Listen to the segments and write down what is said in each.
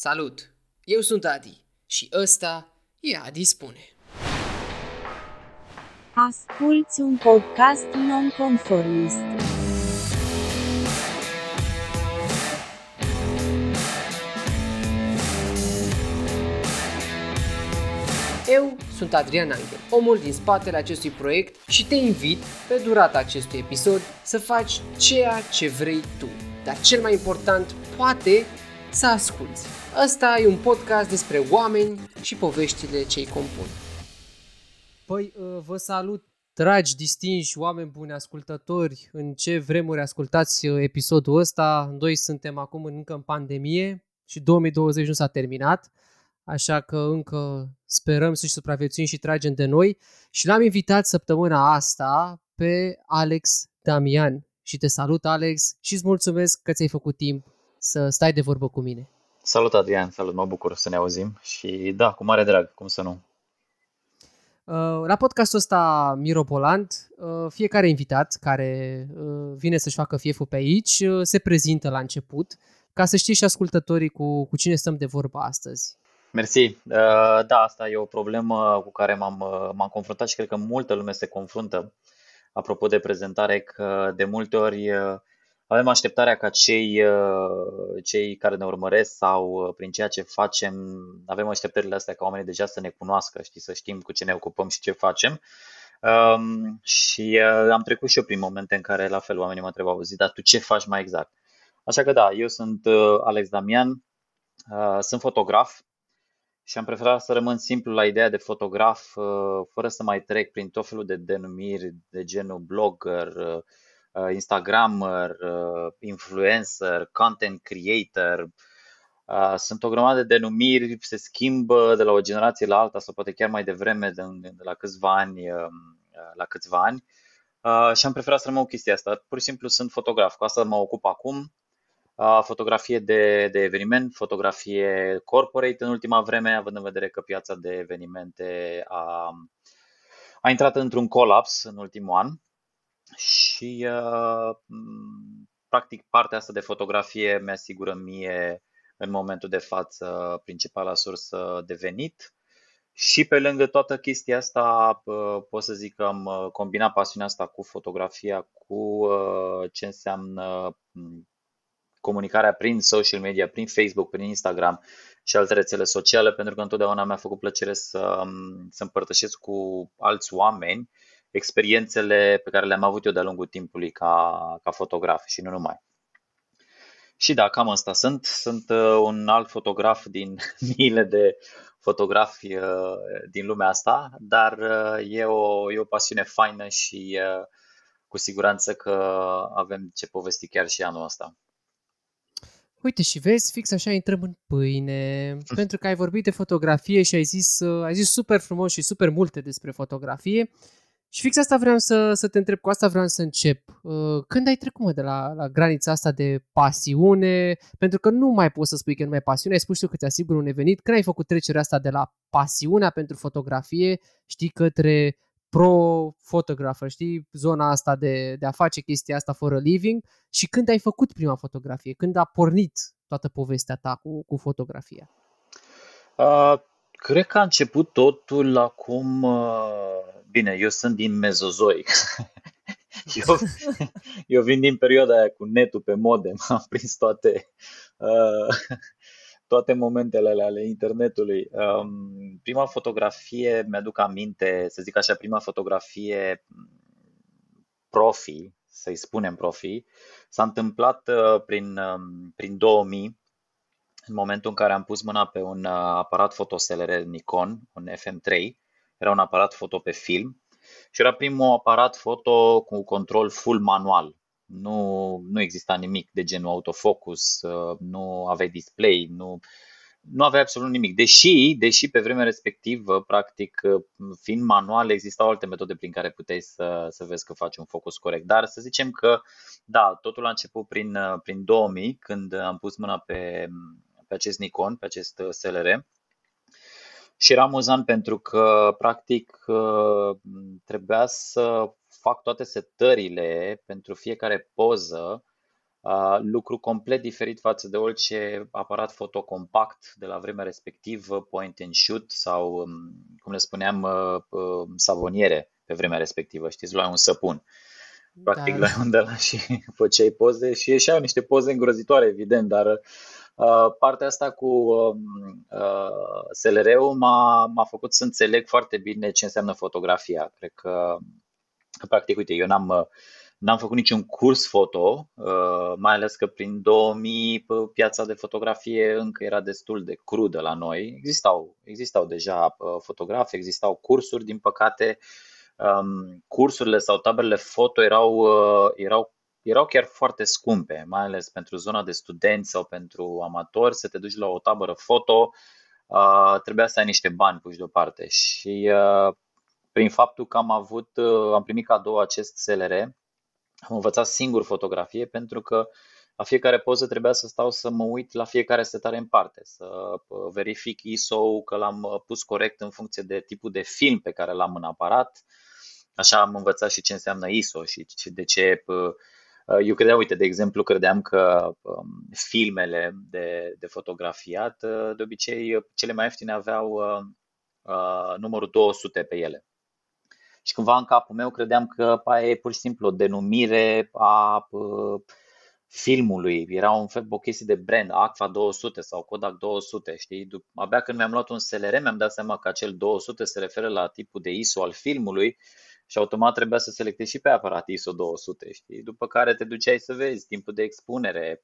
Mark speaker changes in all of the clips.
Speaker 1: Salut! Eu sunt Adi și ăsta e Adi Spune.
Speaker 2: Asculți un podcast nonconformist.
Speaker 1: Eu sunt Adrian Angel, omul din spatele acestui proiect și te invit pe durata acestui episod să faci ceea ce vrei tu. Dar cel mai important, poate să asculți. Ăsta e un podcast despre oameni și poveștile ce îi compun. Păi, uh, vă salut, dragi, distinși, oameni buni, ascultători, în ce vremuri ascultați uh, episodul ăsta. Noi suntem acum încă în pandemie și 2020 nu s-a terminat, așa că încă sperăm să-și supraviețuim și tragem de noi. Și l-am invitat săptămâna asta pe Alex Damian. Și te salut, Alex, și îți mulțumesc că ți-ai făcut timp să stai de vorbă cu mine.
Speaker 3: Salut Adrian, salut, mă bucur să ne auzim și da, cu mare drag, cum să nu.
Speaker 1: Uh, la podcastul ăsta Miropoland, uh, fiecare invitat care uh, vine să-și facă fieful pe aici se prezintă la început, ca să știi și ascultătorii cu, cu cine stăm de vorbă astăzi.
Speaker 3: Mersi. Da, asta e o problemă cu care m-am, m-am confruntat și cred că multă lume se confruntă. Apropo de prezentare, că de multe ori avem așteptarea ca cei, uh, cei care ne urmăresc sau uh, prin ceea ce facem, avem așteptările astea ca oamenii deja să ne cunoască, știi, să știm cu ce ne ocupăm și ce facem. Um, și uh, am trecut și eu prin momente în care la fel oamenii mă întrebau, zi, dar tu ce faci mai exact? Așa că da, eu sunt uh, Alex Damian, uh, sunt fotograf și am preferat să rămân simplu la ideea de fotograf, uh, fără să mai trec prin tot felul de denumiri de genul blogger, uh, Uh, Instagrammer, uh, influencer, content creator. Uh, sunt o grămadă de denumiri, se schimbă de la o generație la alta sau poate chiar mai devreme, de, de la câțiva ani um, la câțiva ani. Și am preferat să rămân cu chestia asta. Pur și simplu sunt fotograf, cu asta mă ocup acum. Fotografie de, de eveniment, fotografie corporate în ultima vreme, având în vedere că piața de evenimente a, a intrat într-un colaps în ultimul an și uh, practic partea asta de fotografie mi asigură mie în momentul de față principala sursă de venit. Și pe lângă toată chestia asta uh, pot să zic că am uh, combinat pasiunea asta cu fotografia, cu ce înseamnă comunicarea prin social media, prin Facebook, prin Instagram și alte rețele sociale, pentru că întotdeauna mi-a făcut plăcere să, să împărtășesc cu alți oameni experiențele pe care le-am avut eu de-a lungul timpului ca, ca fotograf și nu numai. Și da, cam asta sunt. Sunt uh, un alt fotograf din miile de fotografi uh, din lumea asta, dar uh, e o, e o pasiune faină și cu siguranță că avem ce povesti chiar și anul ăsta.
Speaker 1: Uite și vezi, fix așa intrăm în pâine, pentru că ai vorbit de fotografie și ai zis, ai zis super frumos și super multe despre fotografie și fix asta vreau să, să te întreb, cu asta vreau să încep. Uh, când ai trecut mă, de la, la granița asta de pasiune, pentru că nu mai poți să spui că nu mai pasiune, ai spus tu că ți asigur un evenit, când ai făcut trecerea asta de la pasiunea pentru fotografie, știi, către pro-photographer, știi, zona asta de, de a face chestia asta for a living? Și când ai făcut prima fotografie, când a pornit toată povestea ta cu, cu fotografia?
Speaker 3: Uh, cred că a început totul acum uh Bine, eu sunt din mezozoi. eu, eu vin din perioada aia cu netul pe modem, am prins toate, uh, toate momentele ale internetului. Um, prima fotografie, mi-aduc aminte, să zic așa, prima fotografie profi, să-i spunem profi, s-a întâmplat uh, prin, um, prin 2000, în momentul în care am pus mâna pe un uh, aparat fotoselere Nikon, un FM3, era un aparat foto pe film și era primul aparat foto cu control full manual. Nu, nu exista nimic de genul autofocus, uh, nu aveai display, nu, nu avea absolut nimic. Deși, deși pe vremea respectivă, practic, uh, fiind manual, existau alte metode prin care puteai să, să vezi că faci un focus corect. Dar să zicem că, da, totul a început prin, uh, prin 2000, când am pus mâna pe, pe acest Nikon, pe acest SLR și era amuzant pentru că, practic, uh, trebuia să fac toate setările pentru fiecare poză Uh, lucru complet diferit față de orice aparat fotocompact de la vremea respectivă, point and shoot sau, um, cum le spuneam, uh, uh, savoniere pe vremea respectivă. Știți, luai un săpun. Practic da. luai un de la și făceai poze și ieșeau niște poze îngrozitoare, evident, dar uh, partea asta cu uh, uh, SLR-ul m-a, m-a făcut să înțeleg foarte bine ce înseamnă fotografia. Cred că, practic, uite, eu n-am uh, N-am făcut niciun curs foto, uh, mai ales că prin 2000 piața de fotografie încă era destul de crudă la noi. Existau, existau deja uh, fotografi, existau cursuri, din păcate um, cursurile sau taberele foto erau, uh, erau, erau chiar foarte scumpe, mai ales pentru zona de studenți sau pentru amatori, să te duci la o tabără foto, trebuia să ai niște bani puși deoparte și prin faptul că am avut, am primit cadou acest SLR, am învățat singur fotografie pentru că la fiecare poză trebuia să stau să mă uit la fiecare setare în parte, să uh, verific ISO că l-am uh, pus corect în funcție de tipul de film pe care l-am în aparat. Așa am învățat și ce înseamnă ISO și de ce uh, eu credeam, uite, de exemplu, credeam că um, filmele de, de fotografiat, de obicei, cele mai ieftine aveau uh, numărul 200 pe ele. Și cumva în capul meu credeam că aia e pur și simplu o denumire a filmului. Era un fel o chestie de brand, Agfa 200 sau Kodak 200, știi? Abia când mi-am luat un SLR mi-am dat seama că acel 200 se referă la tipul de ISO al filmului și automat trebuia să selectezi și pe aparat ISO 200, știi? După care te duceai să vezi timpul de expunere,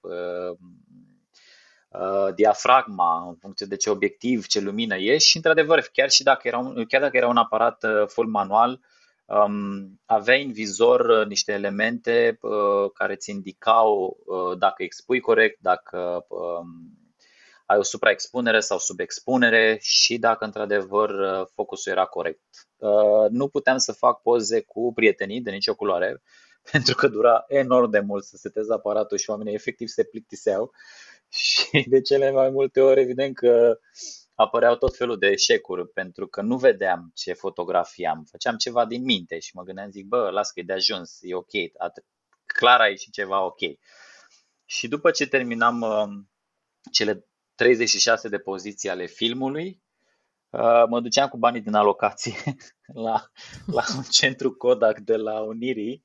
Speaker 3: diafragma, în funcție de ce obiectiv, ce lumină e și într-adevăr, chiar și dacă era un, chiar dacă era un aparat full manual, um, aveai în vizor uh, niște elemente uh, care îți indicau uh, dacă expui corect, dacă um, ai o supraexpunere sau subexpunere și dacă într-adevăr uh, focusul era corect. Uh, nu puteam să fac poze cu prietenii de nicio culoare, pentru că dura enorm de mult să setez aparatul și oamenii efectiv se plictiseau și de cele mai multe ori evident că apăreau tot felul de eșecuri pentru că nu vedeam ce fotografiam. Făceam ceva din minte și mă gândeam, zic, bă, las că e de ajuns, e ok, clar a ieșit ceva ok. Și după ce terminam uh, cele 36 de poziții ale filmului, uh, mă duceam cu banii din alocație la, la un centru Kodak de la Unirii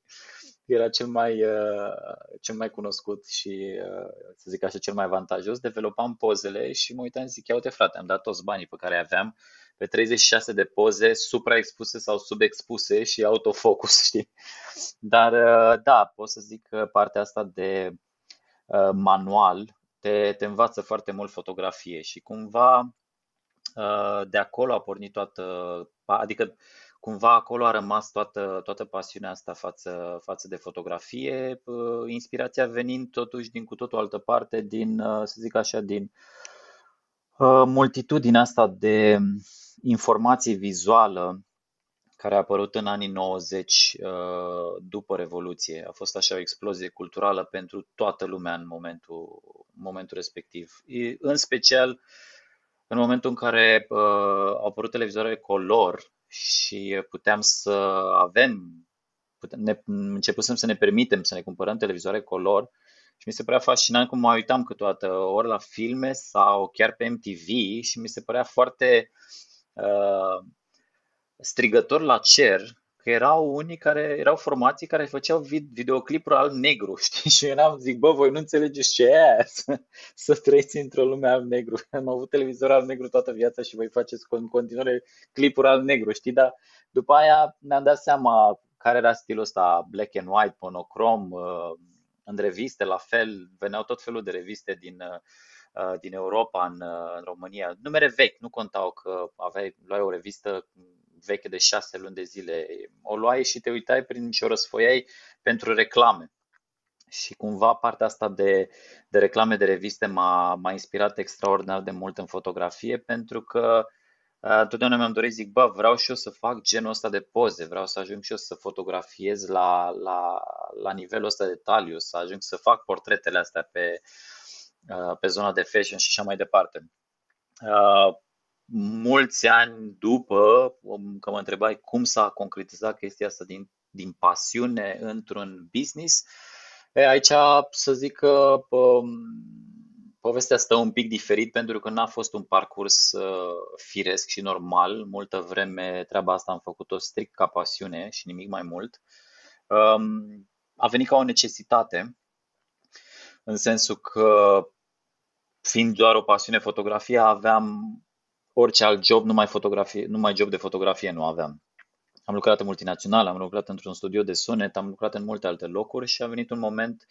Speaker 3: era cel mai, uh, cel mai cunoscut și, uh, să zic așa, cel mai avantajos. Developam pozele și mă uitam și zic, ia uite frate, am dat toți banii pe care aveam pe 36 de poze supraexpuse sau subexpuse și autofocus, știi? Dar uh, da, pot să zic că partea asta de manual te, te învață foarte mult fotografie și cumva de acolo a pornit toată, adică cumva acolo a rămas toată, toată pasiunea asta față, față de fotografie, inspirația venind totuși din cu totul altă parte, din, să zic așa, din multitudinea asta de informație vizuală care a apărut în anii 90 după Revoluție. A fost așa o explozie culturală pentru toată lumea în momentul, momentul respectiv. În special în momentul în care au apărut televizoare color, și puteam să avem, putem, ne, începusem să ne permitem să ne cumpărăm televizoare color și mi se părea fascinant cum mă uitam câteodată ori la filme sau chiar pe MTV și mi se părea foarte uh, strigător la cer că erau unii care erau formații care făceau videoclipuri al-negru, știi? Și eu n-am zic, bă, voi nu înțelegeți ce e aia, să, să trăiți într-o lume al-negru. Am avut televizor al-negru toată viața și voi faceți în continuare clipuri al-negru, știi? Dar după aia ne-am dat seama care era stilul ăsta, black and white, monocrom, uh, în reviste, la fel, veneau tot felul de reviste din, uh, din Europa în, uh, în România. Numere vechi, nu contau că aveai, luai o revistă veche de șase luni de zile. O luai și te uitai prin și o răsfoiai pentru reclame. Și cumva partea asta de, de reclame de reviste m-a, m-a inspirat extraordinar de mult în fotografie pentru că uh, totdeauna mi-am dorit, zic, bă, vreau și eu să fac genul ăsta de poze, vreau să ajung și eu să fotografiez la, la, la nivelul ăsta de detaliu, să ajung să fac portretele astea pe, uh, pe zona de fashion și așa mai departe. Uh, mulți ani după, că mă întrebai cum s-a concretizat chestia asta din, din pasiune într-un business, E, aici să zic că um, povestea stă un pic diferit pentru că n-a fost un parcurs uh, firesc și normal. Multă vreme treaba asta am făcut-o strict ca pasiune și nimic mai mult. Um, a venit ca o necesitate, în sensul că fiind doar o pasiune fotografia, aveam orice alt job, numai, fotografie, numai job de fotografie nu aveam. Am lucrat în multinațional, am lucrat într-un studio de sunet, am lucrat în multe alte locuri și a venit un moment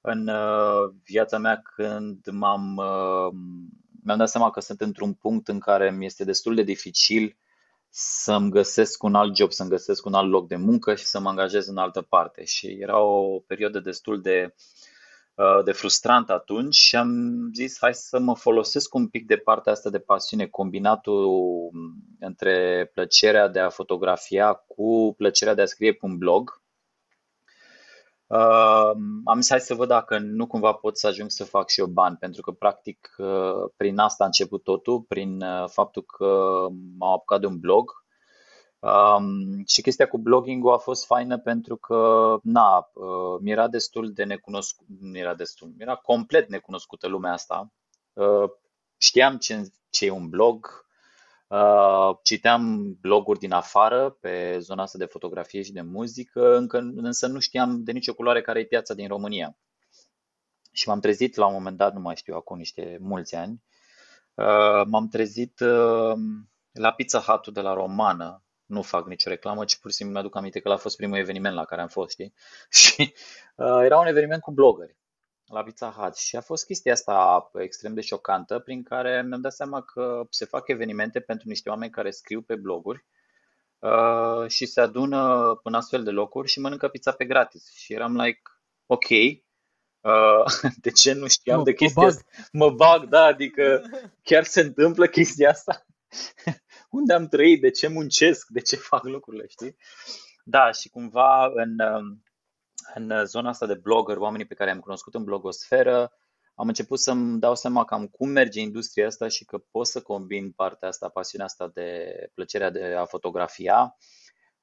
Speaker 3: în uh, viața mea când m-am, uh, mi-am dat seama că sunt într-un punct în care mi este destul de dificil să-mi găsesc un alt job, să-mi găsesc un alt loc de muncă și să mă angajez în altă parte. Și era o perioadă destul de Uh, de frustrant atunci și am zis hai să mă folosesc un pic de partea asta de pasiune, combinatul um, între plăcerea de a fotografia cu plăcerea de a scrie pe un blog. Uh, am zis hai să văd dacă nu cumva pot să ajung să fac și eu bani, pentru că practic uh, prin asta a început totul, prin uh, faptul că m-am apucat de un blog Um, și chestia cu blogging-ul a fost faină pentru că, na, uh, mi era destul de necunoscut, nu era destul, mi era complet necunoscută lumea asta. Uh, știam ce, ce e un blog, uh, citeam bloguri din afară pe zona asta de fotografie și de muzică, încă, însă nu știam de nicio culoare care e piața din România. Și m-am trezit la un moment dat, nu mai știu, acum niște mulți ani, uh, m-am trezit uh, la Pizza hut de la Romană, nu fac nicio reclamă, ci pur și simplu mi-aduc aminte că a fost primul eveniment la care am fost, știi? Și uh, era un eveniment cu blogări la Pizza Hut și a fost chestia asta extrem de șocantă prin care mi-am dat seama că se fac evenimente pentru niște oameni care scriu pe bloguri uh, și se adună în astfel de locuri și mănâncă pizza pe gratis. Și eram like, ok, Uh, de ce nu știam
Speaker 1: Mă,
Speaker 3: de
Speaker 1: mă
Speaker 3: chestia
Speaker 1: bag.
Speaker 3: asta? Mă bag, da, adică chiar se întâmplă chestia asta. unde am trăit, de ce muncesc, de ce fac lucrurile, știi? Da, și cumva în, um, în zona asta de blogger, oamenii pe care am cunoscut în blogosferă, am început să-mi dau seama cam cum merge industria asta și că pot să combin partea asta, pasiunea asta de plăcerea de a fotografia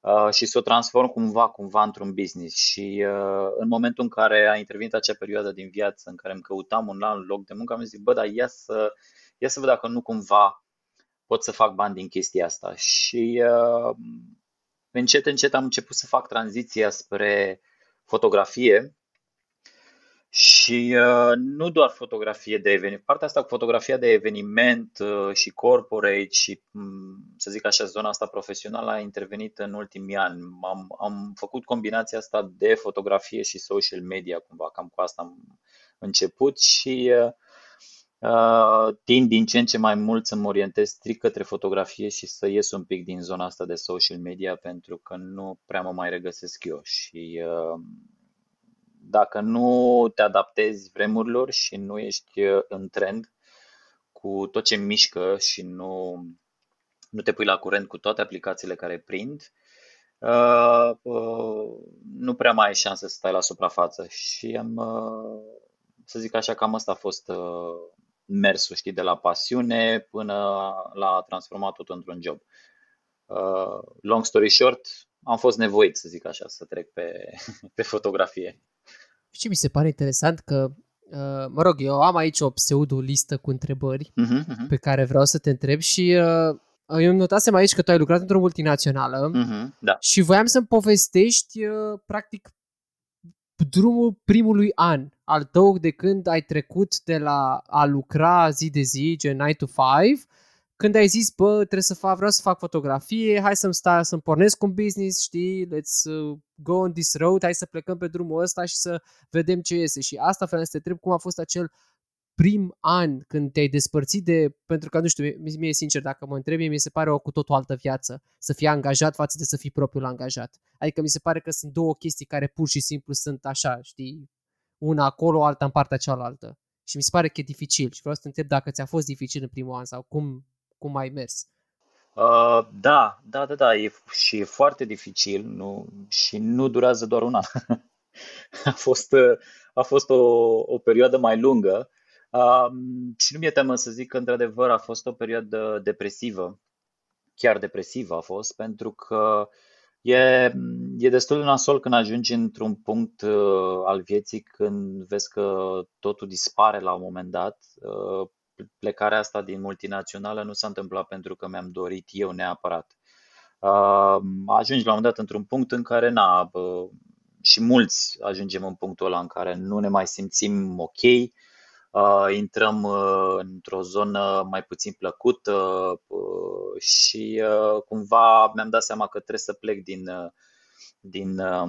Speaker 3: uh, și să o transform cumva, cumva într-un business. Și uh, în momentul în care a intervenit acea perioadă din viață în care îmi căutam un alt loc de muncă, am zis, bă, dar ia să, ia să văd dacă nu cumva pot să fac bani din chestia asta. Și uh, încet, încet am început să fac tranziția spre fotografie și uh, nu doar fotografie de eveniment, partea asta cu fotografia de eveniment uh, și corporate și, um, să zic așa, zona asta profesională a intervenit în ultimii ani. Am, am făcut combinația asta de fotografie și social media, cumva, cam cu asta am început și uh, Uh, tind din ce în ce mai mult să mă orientez strict către fotografie și să ies un pic din zona asta de social media pentru că nu prea mă mai regăsesc eu și uh, dacă nu te adaptezi vremurilor și nu ești uh, în trend cu tot ce mișcă și nu, nu te pui la curent cu toate aplicațiile care prind, uh, uh, nu prea mai ai șanse să stai la suprafață. Și am, uh, să zic așa, cam asta a fost uh, mersul, știi, de la pasiune până la a transformat tot într-un job. Uh, long story short, am fost nevoit, să zic așa, să trec pe, pe fotografie.
Speaker 1: Și mi se pare interesant că, uh, mă rog, eu am aici o pseudo-listă cu întrebări
Speaker 3: Uh-huh, uh-huh.
Speaker 1: pe care vreau să te întreb și uh, eu notasem aici că tu ai lucrat într-o multinațională
Speaker 3: Uh-huh, da.
Speaker 1: și voiam să-mi povestești, uh, practic, drumul primului an al tău de când ai trecut de la a lucra zi de zi, gen 9 to 5, când ai zis, bă, trebuie să fac, vreau să fac fotografie, hai să-mi sta, să-mi pornesc un business, știi, let's uh, go on this road, hai să plecăm pe drumul ăsta și să vedem ce iese. Și asta vreau să te întreb cum a fost acel prim an când te-ai despărțit de, pentru că nu știu, mie, mie sincer, dacă mă întrebi, mi se pare o cu totul altă viață să fii angajat față de să fii propriul angajat. Adică mi se pare că sunt două chestii care pur și simplu sunt așa, știi, una acolo, alta în partea cealaltă. Și mi se pare că e dificil și vreau să te întreb dacă ți-a fost dificil în primul an sau cum, cum ai mers.
Speaker 3: Uh, da, da, da, da, e și e foarte dificil nu, și nu durează doar un an. a fost, uh, a fost o, o perioadă mai lungă uh, și nu mi-e teamă să zic că într-adevăr a fost o perioadă depresivă, chiar depresivă a fost, pentru că E, e destul de nasol când ajungi într-un punct uh, al vieții când vezi că totul dispare la un moment dat. Uh, plecarea asta din multinațională nu s-a întâmplat pentru că mi-am dorit eu neapărat. Uh, ajungi la un moment dat într-un punct în care, na, uh, și mulți ajungem în punctul ăla în care nu ne mai simțim ok, uh, intrăm uh, într-o zonă mai puțin plăcută uh, și uh, cumva mi-am dat seama că trebuie să plec din, uh, din, uh,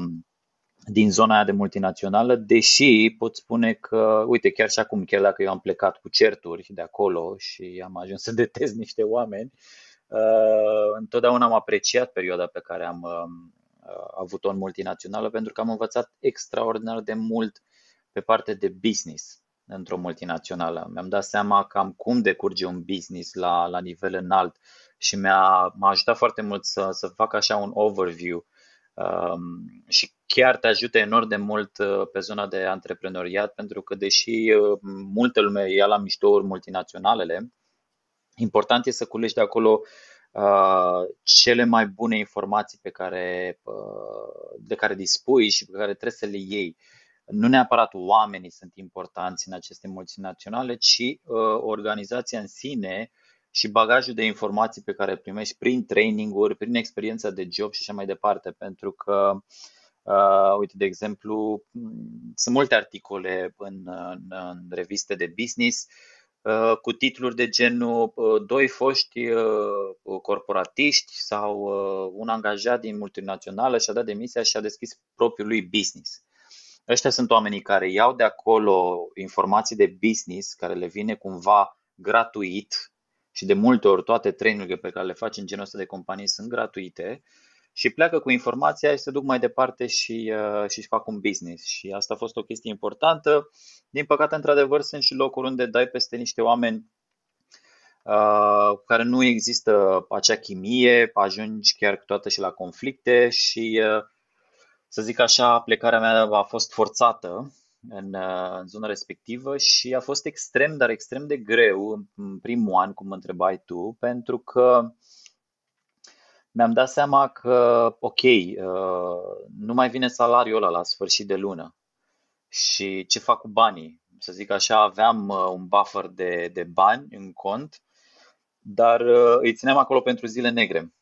Speaker 3: din zona aia de multinațională, deși pot spune că, uite, chiar și acum, chiar dacă eu am plecat cu certuri de acolo și am ajuns să detest niște oameni, uh, întotdeauna am apreciat perioada pe care am uh, avut-o în multinațională pentru că am învățat extraordinar de mult pe parte de business într-o multinațională. Mi-am dat seama cam cum decurge un business la, la nivel înalt și mi-a, m-a ajutat foarte mult să, să fac așa un overview um, și chiar te ajută enorm de mult uh, pe zona de antreprenoriat pentru că deși uh, multă lume ia la miștouri multinaționalele, important e să culegi de acolo uh, cele mai bune informații pe care, uh, de care dispui și pe care trebuie să le iei. Nu neapărat oamenii sunt importanți în aceste multinaționale, ci uh, organizația în sine și bagajul de informații pe care îl primești prin traininguri, prin experiența de job și așa mai departe. Pentru că, uh, uite, de exemplu, sunt multe articole în, în, în reviste de business uh, cu titluri de genul uh, doi foști uh, corporatiști sau uh, un angajat din multinațională și-a dat demisia și a deschis propriul lui business. Ăștia sunt oamenii care iau de acolo informații de business care le vine cumva gratuit și de multe ori toate trainingurile pe care le faci în genul ăsta de companii sunt gratuite și pleacă cu informația și se duc mai departe și, uh, și fac un business. Și asta a fost o chestie importantă. Din păcate, într-adevăr, sunt și locuri unde dai peste niște oameni uh, cu care nu există acea chimie, ajungi chiar toată și la conflicte și uh, să zic așa, plecarea mea a fost forțată în, în zona respectivă și a fost extrem, dar extrem de greu în primul an, cum mă întrebai tu, pentru că mi-am dat seama că, ok, uh, nu mai vine salariul ăla la sfârșit de lună și ce fac cu banii? Să zic așa, aveam uh, un buffer de, de bani în cont, dar uh, îi țineam acolo pentru zile negre.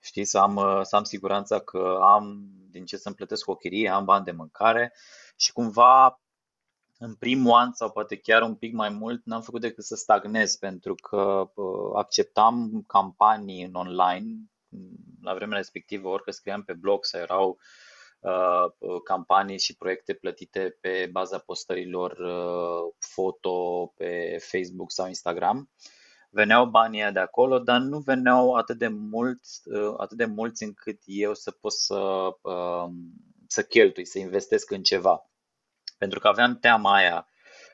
Speaker 3: Știi, să am, să am siguranța că am din ce să-mi plătesc o chirie, am bani de mâncare și cumva în primul an sau poate chiar un pic mai mult n-am făcut decât să stagnez pentru că acceptam campanii în online la vremea respectivă, orică scriam pe blog sau erau uh, campanii și proiecte plătite pe baza postărilor uh, foto pe Facebook sau Instagram. Veneau banii de acolo, dar nu veneau atât de mulți, uh, atât de mulți încât eu să pot să, uh, să cheltui, să investesc în ceva. Pentru că aveam teama aia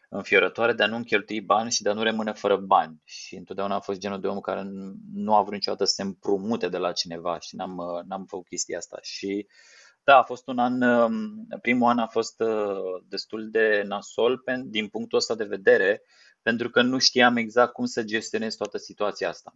Speaker 3: înfiorătoare de a nu cheltui bani și de a nu rămâne fără bani. Și întotdeauna am fost genul de om care nu a vrut niciodată să se împrumute de la cineva și n-am, n-am făcut chestia asta. Și da, a fost un an, um, primul an a fost uh, destul de nasol din punctul ăsta de vedere, pentru că nu știam exact cum să gestionez toată situația asta.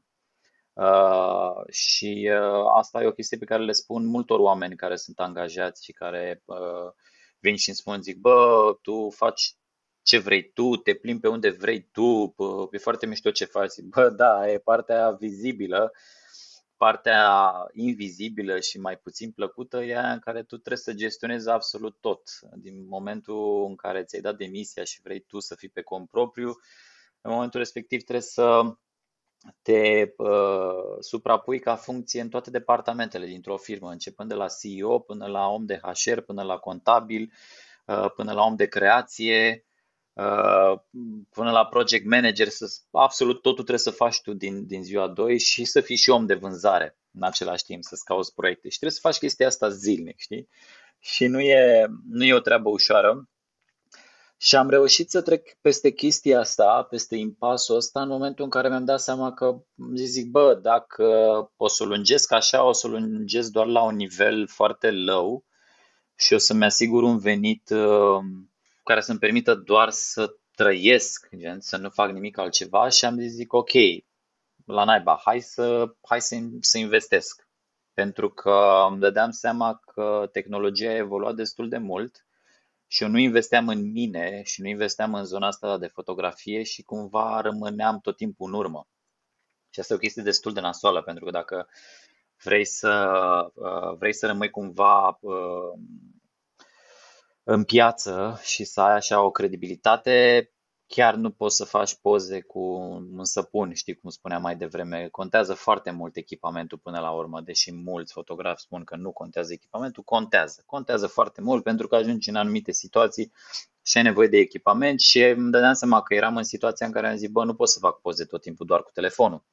Speaker 3: Uh, și uh, asta e o chestie pe care le spun multor oameni care sunt angajați și care uh, vin și îmi spun, zic, bă, tu faci ce vrei tu, te plimbi pe unde vrei tu, bă, e foarte mișto ce faci. Bă, da, e partea vizibilă, partea invizibilă și mai puțin plăcută e aia în care tu trebuie să gestionezi absolut tot. Din momentul în care ți-ai dat demisia și vrei tu să fii pe cont propriu, în momentul respectiv trebuie să te uh, suprapui ca funcție în toate departamentele dintr-o firmă, începând de la CEO până la om de HR, până la contabil, uh, până la om de creație, uh, până la project manager, să, absolut totul trebuie să faci tu din, din ziua 2 și să fii și om de vânzare în același timp, să-ți cauți proiecte și trebuie să faci chestia asta zilnic, știi? Și nu e, nu e o treabă ușoară și am reușit să trec peste chestia asta, peste impasul ăsta, în momentul în care mi-am dat seama că zic, bă, dacă o să o lungesc așa, o să o lungesc doar la un nivel foarte low și o să-mi asigur un venit uh, care să-mi permită doar să trăiesc, gen, să nu fac nimic altceva și am zis, zic, ok, la naiba, hai să, hai să, să investesc. pentru că îmi dădeam seama că tehnologia a evoluat destul de mult și eu nu investeam în mine și nu investeam în zona asta de fotografie și cumva rămâneam tot timpul în urmă. Și asta e o chestie destul de nasoală, pentru că dacă vrei să, uh, vrei să rămâi cumva uh, în piață și să ai așa o credibilitate, chiar nu poți să faci poze cu un săpun, știi cum spuneam mai devreme. Contează foarte mult echipamentul până la urmă, deși mulți fotografi spun că nu contează echipamentul, contează. Contează foarte mult pentru că ajungi în anumite situații și ai nevoie de echipament și îmi dădeam seama că eram în situația în care am zis, bă, nu pot să fac poze tot timpul doar cu telefonul.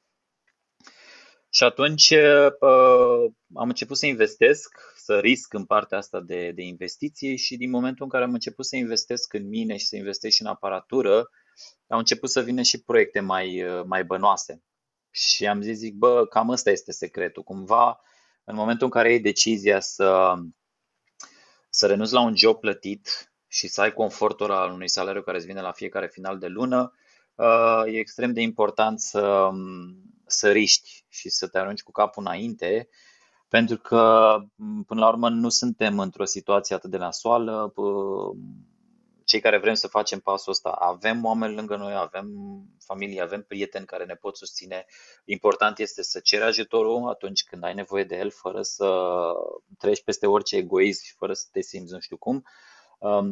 Speaker 3: Și atunci uh, am început să investesc, să risc în partea asta de, de investiție și din momentul în care am început să investesc în mine și să investesc și în aparatură, au început să vină și proiecte mai, uh, mai bănoase. Și am zis, zic, bă, cam ăsta este secretul. Cumva, în momentul în care ai decizia să, să renunți la un job plătit și să ai confortul al unui salariu care îți vine la fiecare final de lună, uh, e extrem de important să, să riști și să te arunci cu capul înainte, pentru că, până la urmă, nu suntem într-o situație atât de nasoală. Cei care vrem să facem pasul ăsta, avem oameni lângă noi, avem familie, avem prieteni care ne pot susține. Important este să ceri ajutorul atunci când ai nevoie de el, fără să treci peste orice egoism și fără să te simți nu știu cum. Um,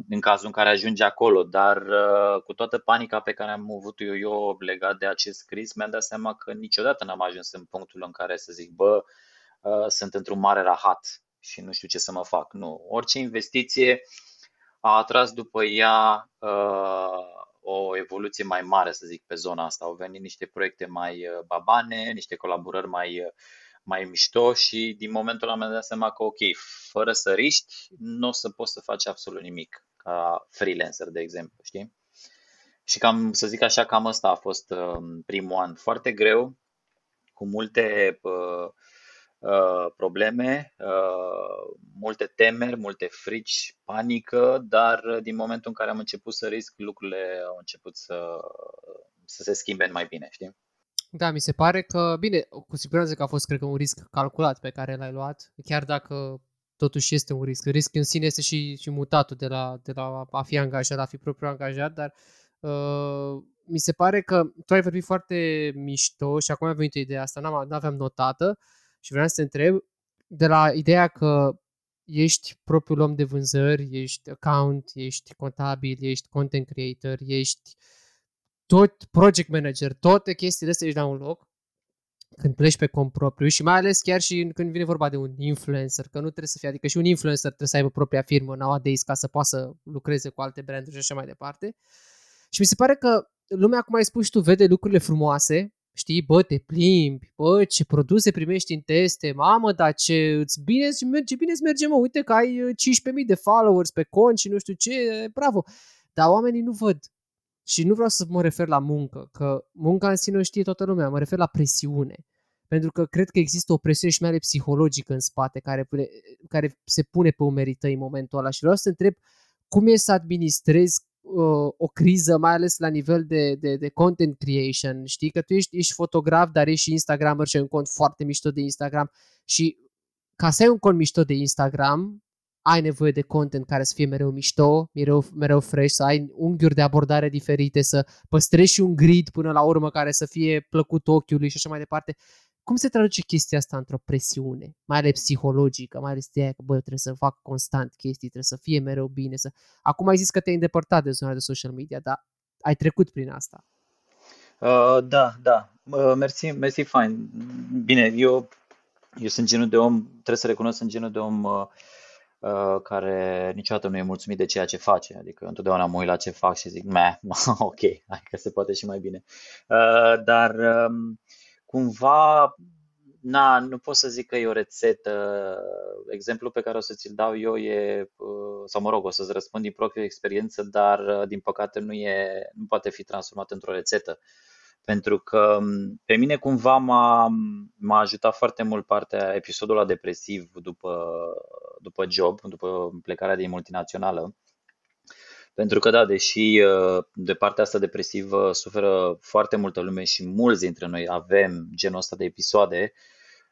Speaker 3: în cazul în care ajunge acolo, dar uh, cu toată panica pe care am avut eu, eu legat de acest cris, mi-am dat seama că niciodată n-am ajuns în punctul în care să zic, bă, uh, sunt într-un mare rahat și nu știu ce să mă fac. Nu, orice investiție a atras după ea uh, o evoluție mai mare, să zic, pe zona asta. Au venit niște proiecte mai babane, niște colaborări mai mai mișto și din momentul ăla mi-am dat seama că ok, fără să riști, nu o să poți să faci absolut nimic ca freelancer, de exemplu, știi? Și cam, să zic așa, cam ăsta a fost uh, primul an foarte greu, cu multe uh, uh, probleme, uh, multe temeri, multe frici, panică, dar uh, din momentul în care am început să risc, lucrurile au început să, să se schimbe mai bine, știi?
Speaker 1: Da, mi se pare că, bine, cu siguranță că a fost, cred că, un risc calculat pe care l-ai luat, chiar dacă totuși este un risc. Risc în sine este și, și mutatul de la, de la a fi angajat, a fi propriu angajat, dar uh, mi se pare că tu ai vorbit foarte mișto și acum a venit ideea asta, n-am, n-aveam notată și vreau să te întreb de la ideea că ești propriul om de vânzări, ești account, ești contabil, ești content creator, ești uh, tot project manager, toate chestiile astea ești la un loc când pleci pe cont propriu și mai ales chiar și când vine vorba de un influencer, că nu trebuie să fie, adică și un influencer trebuie să aibă propria firmă nowadays ca să poată să lucreze cu alte branduri și așa mai departe. Și mi se pare că lumea, cum ai spus și tu, vede lucrurile frumoase, știi, bă, te plimbi, bă, ce produse primești în teste, mamă, dar ce îți bine, ce merge, bine îți merge, mă, uite că ai 15.000 de followers pe cont și nu știu ce, bravo. Dar oamenii nu văd și nu vreau să mă refer la muncă, că munca în sine o știe toată lumea, mă refer la presiune. Pentru că cred că există o presiune și mai ales psihologică în spate care, pune, care se pune pe umerii tăi în momentul ăla. Și vreau să te întreb cum e să administrezi uh, o criză, mai ales la nivel de, de, de content creation. Știi că tu ești, ești fotograf, dar ești și Instagramer și ai un cont foarte mișto de Instagram și ca să ai un cont mișto de Instagram, ai nevoie de content care să fie mereu mișto, mereu, mereu fresh, să ai unghiuri de abordare diferite, să păstrezi și un grid până la urmă care să fie plăcut ochiului și așa mai departe. Cum se traduce chestia asta într-o presiune, mai ales psihologică, mai ales de aia că, bă, trebuie să fac constant chestii, trebuie să fie mereu bine. Să... Acum ai zis că te-ai îndepărtat de zona de social media, dar ai trecut prin asta.
Speaker 3: Uh, da, da. Uh, mersi, mersi, fain. Bine, eu, eu sunt genul de om, trebuie să recunosc, sunt genul de om uh, Uh, care niciodată nu e mulțumit de ceea ce face. Adică întotdeauna mă uit la ce fac și zic, meh, ok, hai că se poate și mai bine. Uh, dar um, cumva, na, nu pot să zic că e o rețetă. Exemplul pe care o să ți-l dau eu e, uh, sau mă rog, o să-ți răspund din proprie experiență, dar din păcate nu, e, nu poate fi transformat într-o rețetă. Pentru că pe mine cumva m-a, m-a ajutat foarte mult partea, episodul ăla depresiv după, după job, după plecarea din multinațională. Pentru că, da, deși uh, de partea asta depresivă suferă foarte multă lume și mulți dintre noi avem genul ăsta de episoade,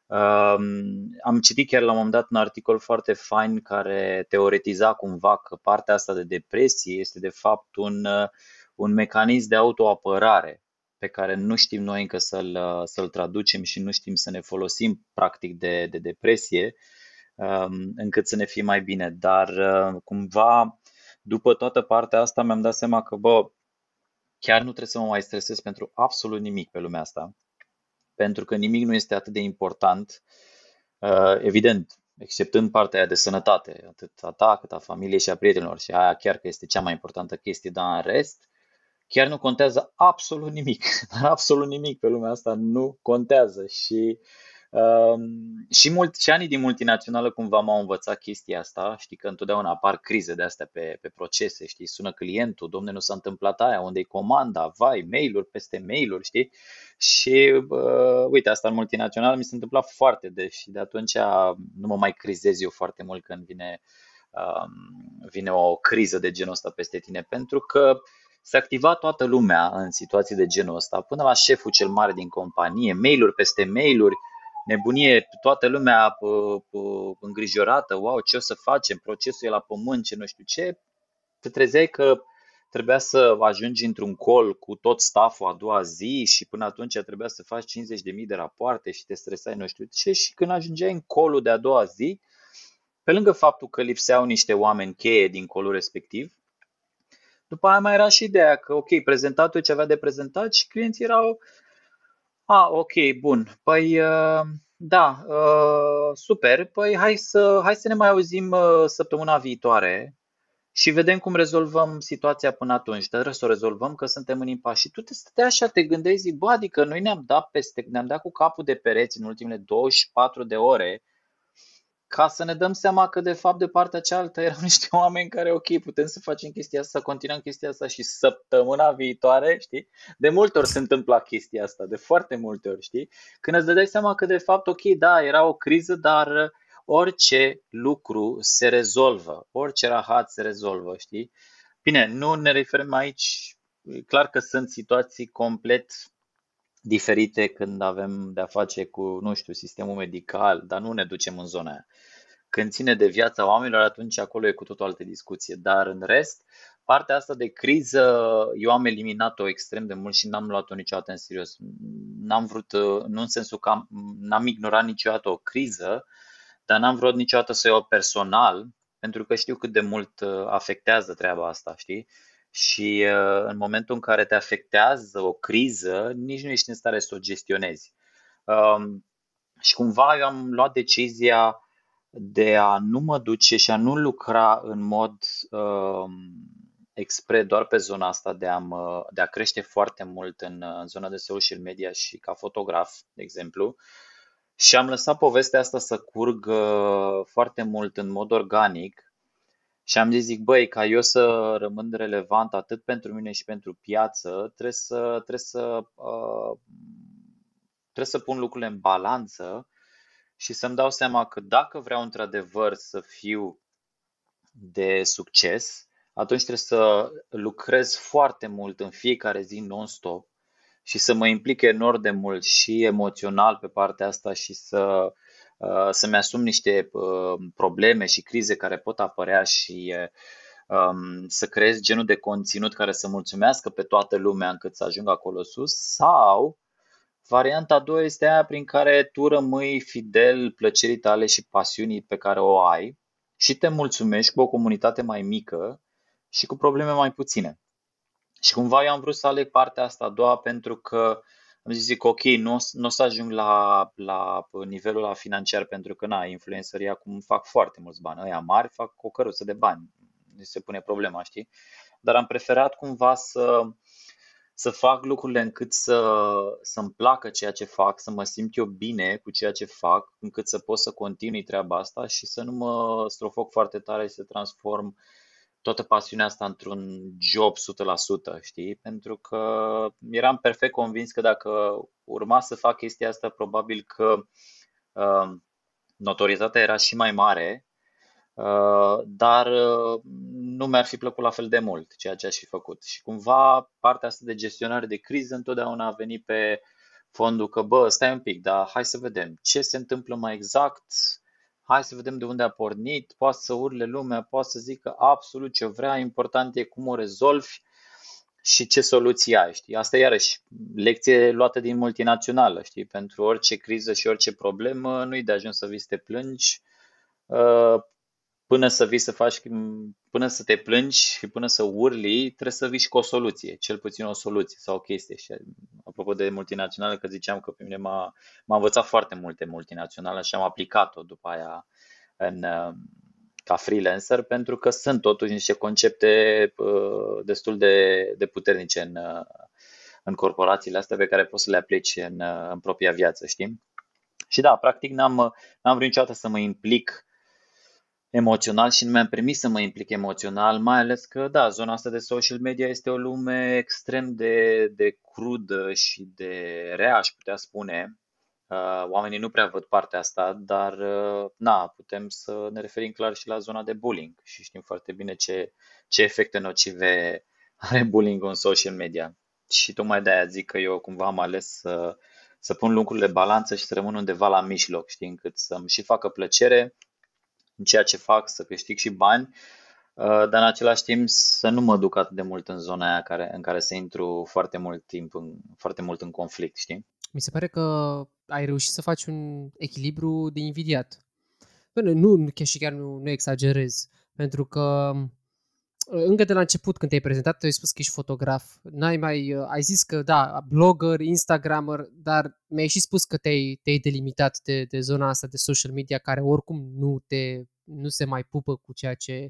Speaker 3: Um, am citit chiar la un moment dat un articol foarte fain care teoretiza cumva că partea asta de depresie este de fapt un, uh, un mecanism de autoapărare pe care nu știm noi încă să-l, uh, să-l traducem și nu știm să ne folosim practic de, de depresie um, încât să ne fie mai bine. Dar uh, cumva după toată partea asta mi-am dat seama că bă, chiar nu trebuie să mă mai stresez pentru absolut nimic pe lumea asta pentru că nimic nu este atât de important. Uh, evident, exceptând partea aia de sănătate, atât a ta cât a familiei și a prietenilor și aia chiar că este cea mai importantă chestie, dar în rest, chiar nu contează absolut nimic, absolut nimic pe lumea asta nu contează și Um, și, mult, și anii din multinațională cumva m-au învățat chestia asta, știi că întotdeauna apar crize de astea pe, pe procese, știi, sună clientul, domne, nu s-a întâmplat aia, unde e comanda, vai, mail-uri peste mail-uri, știi? Și uh, uite, asta în multinațional mi s-a întâmplat foarte des și de atunci nu mă mai crizez eu foarte mult când vine, um, vine o criză de genul ăsta peste tine, pentru că se activa toată lumea în situații de genul ăsta, până la șeful cel mare din companie, mail-uri peste mail-uri, nebunie, toată lumea îngrijorată, wow, ce o să facem, procesul e la pământ, ce nu știu ce, te trezeai că trebuia să ajungi într-un col cu tot stafful a doua zi și până atunci trebuia să faci 50.000 de rapoarte și te stresai nu știu ce și când ajungeai în colul de a doua zi, pe lângă faptul că lipseau niște oameni cheie din colul respectiv, după aia mai era și ideea că, ok, prezentatul ce avea de prezentat și clienții erau, a, ok, bun. Păi, uh, da, uh, super. Păi hai să, hai să ne mai auzim uh, săptămâna viitoare și vedem cum rezolvăm situația până atunci. Dar trebuie să o rezolvăm că suntem în impas. Și tu te stăteai așa, te gândeai, zic, bă, adică noi ne-am dat peste, ne-am dat cu capul de pereți în ultimele 24 de ore ca să ne dăm seama că de fapt de partea cealaltă erau niște oameni care, ok, putem să facem chestia asta, să continuăm chestia asta și săptămâna viitoare, știi? De multe ori se întâmpla chestia asta, de foarte multe ori, știi? Când îți dai seama că de fapt, ok, da, era o criză, dar orice lucru se rezolvă, orice rahat se rezolvă, știi? Bine, nu ne referim aici, e clar că sunt situații complet diferite când avem de-a face cu, nu știu, sistemul medical, dar nu ne ducem în zona aia. Când ține de viața oamenilor, atunci acolo e cu totul altă discuție. Dar în rest, partea asta de criză, eu am eliminat-o extrem de mult și n-am luat-o niciodată în serios. N-am vrut, nu în sensul că am, n-am ignorat niciodată o criză, dar n-am vrut niciodată să iau personal, pentru că știu cât de mult uh, afectează treaba asta, știi? Și uh, în momentul în care te afectează o criză, nici nu ești în stare să o gestionezi. Um, și cumva eu am luat decizia de a nu mă duce și a nu lucra în mod um, expre doar pe zona asta de a, mă, de a crește foarte mult în, în zona de social media și ca fotograf, de exemplu. Și am lăsat povestea asta să curgă foarte mult în mod organic și am zis, zic, băi, ca eu să rămân relevant atât pentru mine și pentru piață, trebuie să, trebuie să, uh, trebuie să pun lucrurile în balanță și să-mi dau seama că dacă vreau într-adevăr să fiu de succes, atunci trebuie să lucrez foarte mult în fiecare zi non-stop și să mă implic enorm de mult și emoțional pe partea asta și să Uh, să-mi asum niște uh, probleme și crize care pot apărea și um, să creez genul de conținut care să mulțumească pe toată lumea încât să ajung acolo sus sau varianta a doua este aia prin care tu rămâi fidel plăcerii tale și pasiunii pe care o ai și te mulțumești cu o comunitate mai mică și cu probleme mai puține. Și cumva eu am vrut să aleg partea asta a doua pentru că am zis, zic, ok, nu, nu o să ajung la, la nivelul la financiar pentru că, na, influencerii acum fac foarte mulți bani. Ăia mari fac o căruță de bani. Se pune problema, știi? Dar am preferat cumva să, să fac lucrurile încât să, să-mi placă ceea ce fac, să mă simt eu bine cu ceea ce fac, încât să pot să continui treaba asta și să nu mă strofoc foarte tare și să transform uh, toată pasiunea asta într-un job 100%, știi? Pentru că eram perfect convins că dacă urma să fac chestia asta, probabil că uh, notorietatea era și mai mare, uh, dar uh, nu mi-ar fi plăcut la fel de mult ceea ce aș fi făcut. Și cumva partea asta de gestionare de criză întotdeauna a venit pe fondul că, bă, stai un pic, dar hai să vedem ce se întâmplă mai exact, hai să vedem de unde a pornit, poate să urle lumea, poate să zică absolut ce vrea, important e cum o rezolvi și ce soluții ai, știi? Asta e iarăși lecție luată din multinațională, știi? Pentru orice criză și orice problemă nu-i de ajuns să vii să te plângi, uh, până să vii să faci, până să te plângi și până să urli, trebuie să vii și cu o soluție, cel puțin o soluție sau o chestie. Și apropo de multinaționale, că ziceam că pe mine m-a, m-a învățat foarte multe multinaționale și am aplicat-o după aia în, ca freelancer, pentru că sunt totuși niște concepte uh, destul de, de puternice în, în corporațiile astea pe care poți să le aplici în, în propria viață, știi? Și da, practic n-am, n-am vrut niciodată să mă implic emoțional și nu mi-am permis să mă implic emoțional, mai ales că, da, zona asta de social media este o lume extrem de, de crudă și de rea, aș putea spune. Uh, oamenii nu prea văd partea asta, dar, uh, na, putem să ne referim clar și la zona de bullying și știm foarte bine ce, ce efecte nocive are bullying în social media. Și tocmai de aia zic că eu cumva am ales să, să pun lucrurile balanță și să rămân undeva la mijloc, știi, încât să-mi și facă plăcere, în ceea ce fac, să câștig și bani, uh, dar în același timp să nu mă duc atât de mult în zona aia care, în care să intru foarte mult timp, în, foarte mult în conflict, știi?
Speaker 1: Mi se pare că ai reușit să faci un echilibru de invidiat. Bine, nu, chiar și chiar nu, nu exagerez, pentru că încă de la început când te-ai prezentat, te-ai spus că ești fotograf. N-ai mai, uh, ai zis că da, blogger, instagrammer, dar mi-ai și spus că te-ai, te-ai delimitat de, de zona asta de social media care oricum nu te, nu se mai pupă cu ceea ce,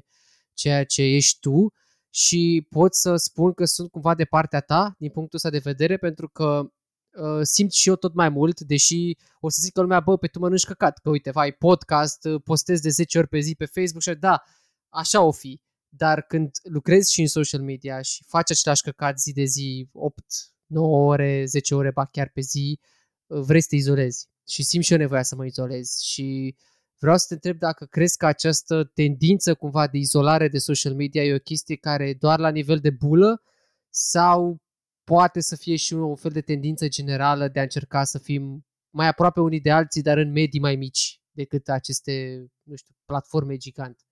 Speaker 1: ceea ce ești tu și pot să spun că sunt cumva de partea ta din punctul ăsta de vedere pentru că uh, simt și eu tot mai mult, deși o să zic că lumea, bă, pe tu mănânci căcat, că uite, vai, podcast, uh, postezi de 10 ori pe zi pe Facebook și da, așa o fi dar când lucrezi și în social media și faci același căcat zi de zi, 8, 9 ore, 10 ore, ba chiar pe zi, vrei să te izolezi. Și simt și eu nevoia să mă izolez. Și vreau să te întreb dacă crezi că această tendință cumva de izolare de social media e o chestie care e doar la nivel de bulă sau poate să fie și un fel de tendință generală de a încerca să fim mai aproape unii de alții, dar în medii mai mici decât aceste, nu știu, platforme gigante.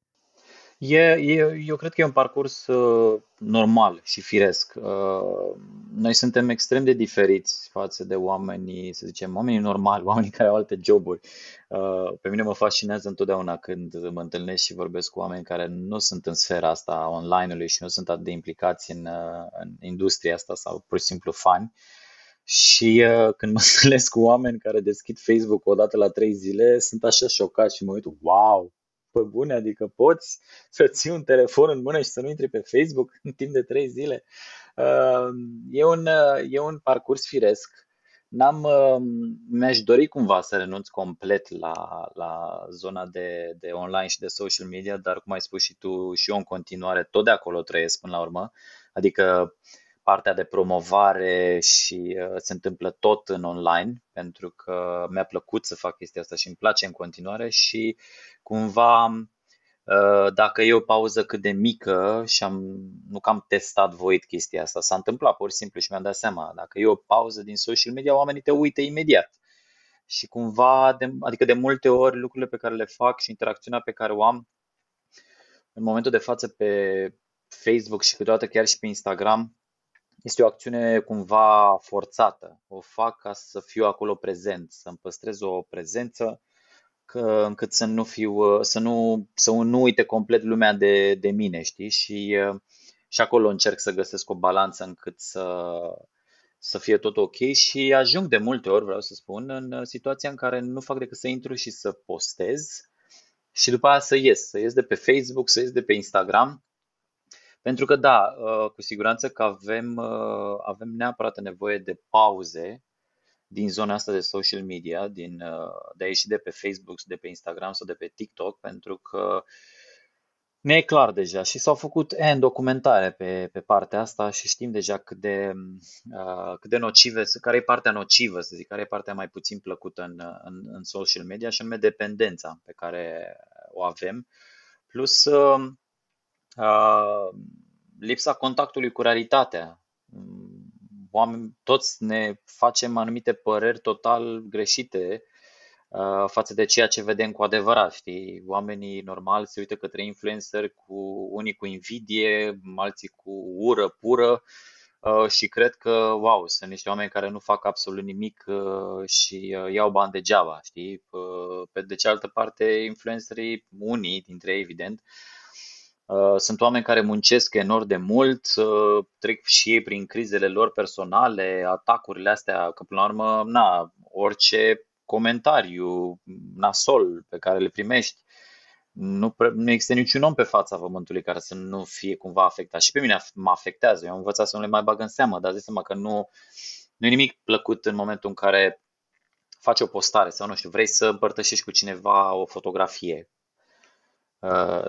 Speaker 3: E, e, eu cred că e un parcurs uh, normal și firesc. Uh, noi suntem extrem de diferiți față de oamenii, să zicem, oamenii normali, oamenii care au alte joburi. Uh, pe mine mă fascinează întotdeauna când mă întâlnesc și vorbesc cu oameni care nu sunt în sfera asta online-ului și nu sunt atât de implicați în, uh, în industria asta sau pur și simplu fani. Și uh, când mă întâlnesc cu oameni care deschid Facebook o dată la trei zile, sunt așa șocat și mă uit, wow, pe bune, adică poți să ții un telefon în mână și să nu intri pe Facebook în timp de trei zile. Uh, e un, uh, e un parcurs firesc. N-am, uh, mi-aș dori cumva să renunț complet la, la zona de, de online și de social media, dar cum ai spus și tu, și eu în continuare tot de acolo trăiesc până la urmă. Adică partea de promovare și uh, se întâmplă tot în online, pentru că mi-a plăcut să fac chestia asta și îmi place în continuare și cumva uh, dacă e o pauză cât de mică și am, nu că am testat voit chestia asta, s-a întâmplat pur și simplu și mi-am dat seama, dacă e o pauză din social media, oamenii te uită imediat. Și cumva, de, adică de multe ori lucrurile pe care le fac și interacțiunea pe care o am în momentul de față pe Facebook și câteodată chiar și pe Instagram, este o acțiune cumva forțată. O fac ca să fiu acolo prezent, să-mi păstrez o prezență că, încât să nu fiu, să nu, să nu uite complet lumea de, de mine, știi? Și, și acolo încerc să găsesc o balanță încât să, să fie tot ok și ajung de multe ori, vreau să spun, în situația în care nu fac decât să intru și să postez și după aia să ies, să ies de pe Facebook, să ies de pe Instagram pentru că da, uh, cu siguranță că avem, uh, avem neapărat nevoie de pauze din zona asta de social media, din, uh, de a ieși de pe Facebook, de pe Instagram sau de pe TikTok, pentru că ne e clar deja și s-au făcut N documentare pe, pe partea asta și știm deja cât de, uh, cât de nocive, care e partea nocivă, să zic, care e partea mai puțin plăcută în, în, în social media și anume dependența pe care o avem. Plus, uh, lipsa contactului cu realitatea. oameni, toți ne facem anumite păreri total greșite uh, față de ceea ce vedem cu adevărat, știi? Oamenii normal se uită către influencer cu unii cu invidie, alții cu ură pură uh, și cred că, wow, sunt niște oameni care nu fac absolut nimic uh, și uh, iau bani degeaba, știi? Uh, pe de cealaltă parte, influencerii, unii dintre ei, evident, Uh, sunt oameni care muncesc enorm de mult, uh, trec și ei prin crizele lor personale, atacurile astea, că până la urmă, na, orice comentariu nasol pe care le primești, nu, nu există niciun om pe fața pământului care să nu fie cumva afectat. Și pe mine mă afectează. Eu am învățat să nu le mai bag în seamă, dar zic seama că nu, nu e nimic plăcut în momentul în care faci o postare sau nu știu, vrei să împărtășești cu cineva o fotografie Uh,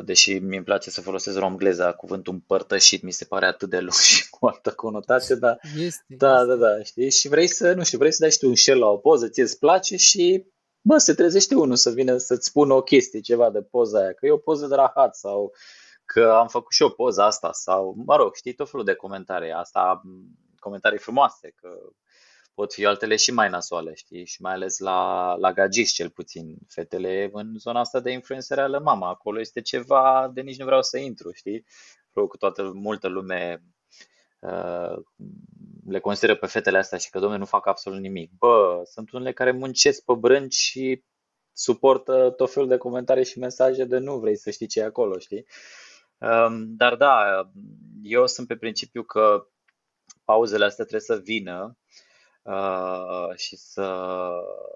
Speaker 3: deși mi-e place să folosesc romgleza, cuvântul împărtășit mi se pare atât de lung și cu altă conotație, dar
Speaker 1: Este,
Speaker 3: da,
Speaker 1: este.
Speaker 3: da, da, știi? Și vrei să, nu știu, vrei să dai și tu un share la o poză, ție îți place și bă, se trezește unul să vină să-ți spună o chestie, ceva de poza aia, că e o poză de rahat sau că am făcut și o poză asta sau, mă rog, știi, tot felul de comentarii, asta, comentarii frumoase, că pot fi altele și mai nasoale, știi? Și mai ales la, la gagici, cel puțin. Fetele în zona asta de influențare ale mama, acolo este ceva de nici nu vreau să intru, știi? Probabil că toată multă lume uh, le consideră pe fetele astea și că, domnule, nu fac absolut nimic. Bă, sunt unele care muncesc pe brânci și suportă tot felul de comentarii și mesaje de nu vrei să știi ce e acolo, știi? Um, dar da, eu sunt pe principiu că pauzele astea trebuie să vină Uh, și să,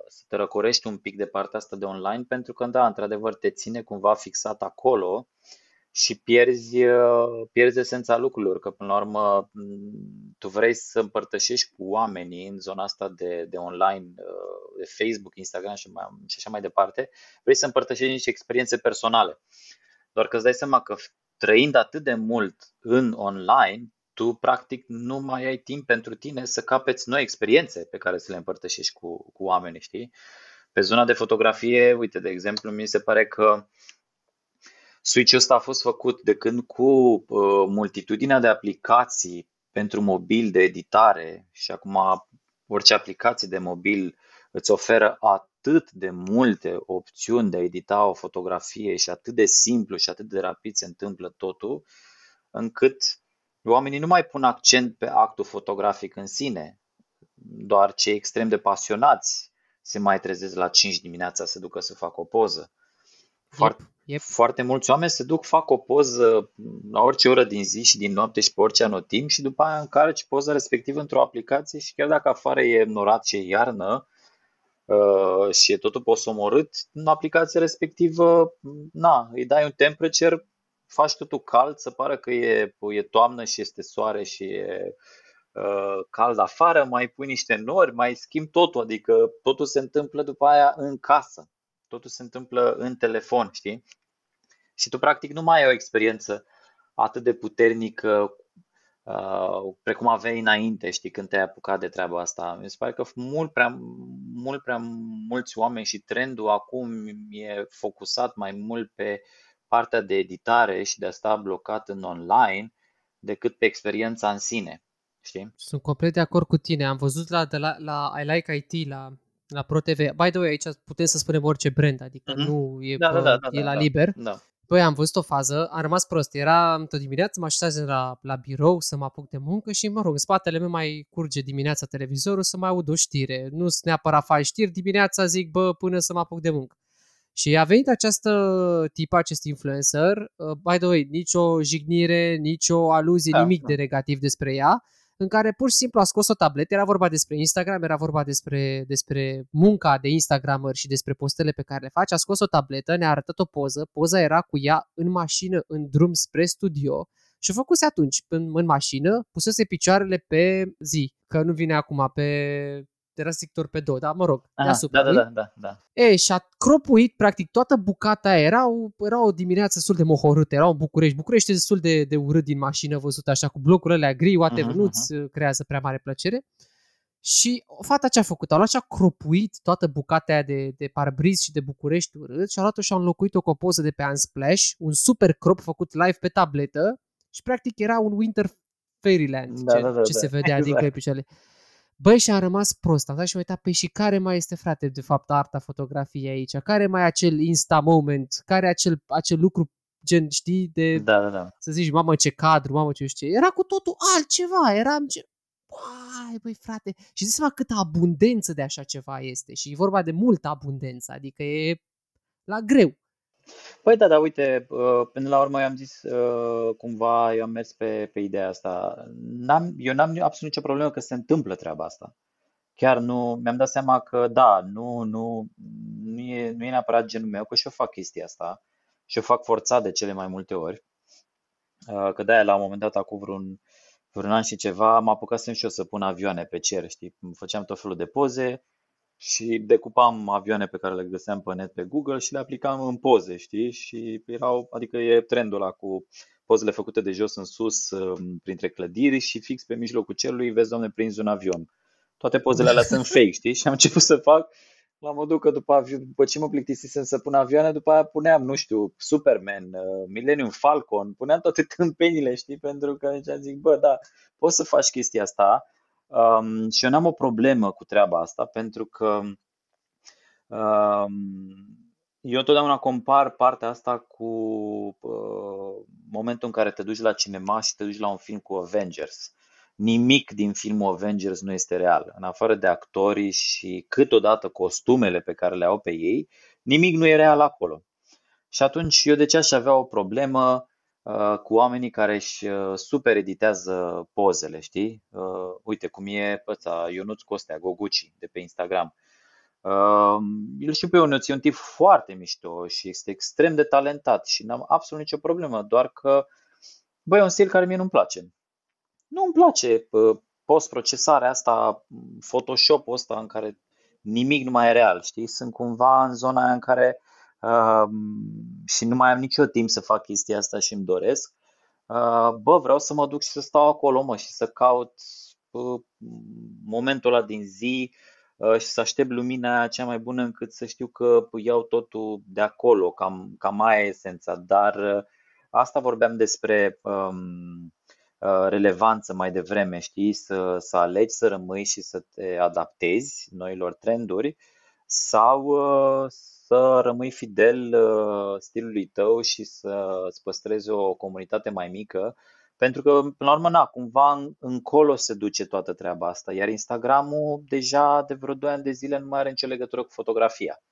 Speaker 3: să te răcorești un pic de partea asta de online, pentru că, da, într-adevăr, te ține cumva fixat acolo și pierzi, uh, pierzi esența lucrurilor, că până la urmă tu vrei să împărtășești cu oamenii în zona asta de, de online, uh, de Facebook, Instagram și, mai, și așa mai departe, vrei să împărtășești niște experiențe personale. Doar că îți dai seama că trăind atât de mult în online, tu practic nu mai ai timp pentru tine să capeți noi experiențe pe care să le împărtășești cu, cu oamenii, știi? Pe zona de fotografie, uite, de exemplu, mi se pare că switch-ul ăsta a fost făcut de când cu uh, multitudinea de aplicații pentru mobil de editare și acum orice aplicație de mobil îți oferă atât de multe opțiuni de a edita o fotografie și atât de simplu și atât de rapid se întâmplă totul, încât Oamenii nu mai pun accent pe actul fotografic în sine, doar cei extrem de pasionați se mai trezesc la 5 dimineața să ducă să facă o poză. Foarte, yep, yep. foarte mulți oameni se duc, fac o poză la orice oră din zi și din noapte și pe orice anotim și după aia încarci poza respectivă într-o aplicație și chiar dacă afară e norat și e iarnă uh, și e totul posomorât, în aplicația respectivă, na, îi dai un temperature faci totul cald, să pară că e, e toamnă și este soare și e uh, cald afară, mai pui niște nori, mai schimbi totul, adică totul se întâmplă după aia în casă, totul se întâmplă în telefon, știi? Și tu practic nu mai ai o experiență atât de puternică uh, precum aveai înainte, știi, când te-ai apucat de treaba asta. Mi se pare că mult prea, mult prea mulți oameni și trendul acum e focusat mai mult pe uh, partea de editare și de a sta blocat în online decât pe experiența în sine. Știi?
Speaker 1: Sunt complet de acord cu tine. Am văzut la, de la, la I Like IT, la, la ProTV. By the way, aici putem să spunem orice brand, adică mm-hmm. nu e,
Speaker 3: da, da, da, da,
Speaker 1: e la
Speaker 3: da,
Speaker 1: liber.
Speaker 3: Da.
Speaker 1: Păi am văzut o fază, am rămas prost. Era tot dimineața, mă așezam la, la birou să mă apuc de muncă și, mă rog, în spatele meu mai curge dimineața televizorul să mai aud o știre. Nu sunt neapărat faci știri, dimineața zic, bă, până să mă apuc de muncă. Și a venit această tipă, acest influencer, uh, by the way, nicio jignire, nicio aluzie, da, nimic da. de negativ despre ea, în care pur și simplu a scos o tabletă, era vorba despre Instagram, era vorba despre, despre munca de Instagrammer și despre postele pe care le face, a scos o tabletă, ne-a arătat o poză, poza era cu ea în mașină, în drum spre studio și a făcuse atunci în, în mașină, pusese picioarele pe zi, că nu vine acum pe era sector pe două, dar mă rog,
Speaker 3: Aha, deasupra. Da, da, da, da, da.
Speaker 1: E, și a cropuit practic toată bucata aia, era, o, era o dimineață destul de mohorâtă, era în București, București e destul de, de urât din mașină văzut așa, cu blocurile alea gri, whatever, uh-huh, nu-ți uh-huh. creează prea mare plăcere. Și fata ce a făcut? A luat și a cropuit toată bucata aia de, de parbriz și de București urât și a luat-o și a înlocuit-o cu o poză de pe Unsplash, un super crop făcut live pe tabletă și practic era un winter Fairyland,
Speaker 3: Da,
Speaker 1: ce,
Speaker 3: da, da,
Speaker 1: ce
Speaker 3: da.
Speaker 1: se vedea din
Speaker 3: Exact.
Speaker 1: Clipurile. Băi, și am rămas prost. Am dat și m-am uitat, păi și care mai este, frate, de fapt, arta fotografiei aici? Care mai e acel insta moment? Care e acel, acel lucru, gen, știi, de
Speaker 3: Da, da, da.
Speaker 1: să zici, mamă, ce cadru, mamă, ce știu ce. Era cu totul altceva. Eram ce... Băi, băi, frate. Și zici seama câtă abundență de așa ceva este. Și e vorba de multă abundență. Adică e la greu.
Speaker 3: Păi da, da, uite, uh, până la urmă eu am zis, uh, cumva eu am mers pe, pe ideea asta. N-am, eu n-am absolut nicio problemă că se întâmplă treaba asta. Chiar nu, mi-am dat seama că da, nu, nu, nu e, nu e neapărat genul meu, că și eu fac chestia asta și o fac forțat de cele mai multe ori. Uh, Că de-aia la un moment dat, acum vreun, vreun an și ceva, am apucat și eu să pun avioane pe cer, știi? Făceam tot felul de poze și decupam avioane pe care le găseam pe net pe Google și le aplicam în poze, știi? Și erau, adică e trendul ăla cu pozele făcute de jos în sus, um, printre clădiri și fix pe mijlocul cerului vezi, doamne, prinzi un avion. Toate pozele alea sunt fake, știi? Și am început să fac la modul că după, avi- după ce mă plictisisem să pun avioane, după aia puneam, nu știu, Superman, uh, Millennium Falcon, puneam toate tâmpenile, știi? Pentru că zicea, zic, bă, da, poți să faci chestia asta. Um, și eu n-am o problemă cu treaba asta, pentru că um, eu întotdeauna compar partea asta cu uh, momentul în care te duci la cinema și te duci la un film cu Avengers. Nimic din filmul Avengers nu este real. În afară de actorii și câteodată costumele pe care le au pe ei, nimic nu e real acolo. Și atunci eu de ce aș avea o problemă uh, cu oamenii care își uh, super editează pozele, știi? Uh, uite cum e ăsta Ionuț Costea, Goguci, de pe Instagram. Uh, îl știu pe Ionuț, e un tip foarte mișto și este extrem de talentat și n-am absolut nicio problemă, doar că, băi, e un stil care mie nu-mi place. Nu îmi place uh, post-procesarea asta, Photoshop-ul ăsta în care nimic nu mai e real, știi? Sunt cumva în zona aia în care uh, și nu mai am nicio timp să fac chestia asta și îmi doresc. Uh, bă, vreau să mă duc și să stau acolo, mă, și să caut uh, momentul ăla din zi uh, și să aștept lumina aia cea mai bună încât să știu că iau totul de acolo, cam, cam aia e esența. Dar uh, asta vorbeam despre um, uh, relevanță mai devreme, știi? Să, să alegi să rămâi și să te adaptezi noilor trenduri sau uh, să rămâi fidel uh, stilului tău și să îți păstrezi o comunitate mai mică, pentru că, până la urmă, na, cumva în- încolo se duce toată treaba asta, iar Instagramul deja de vreo 2 ani de zile nu mai are nicio legătură cu fotografia,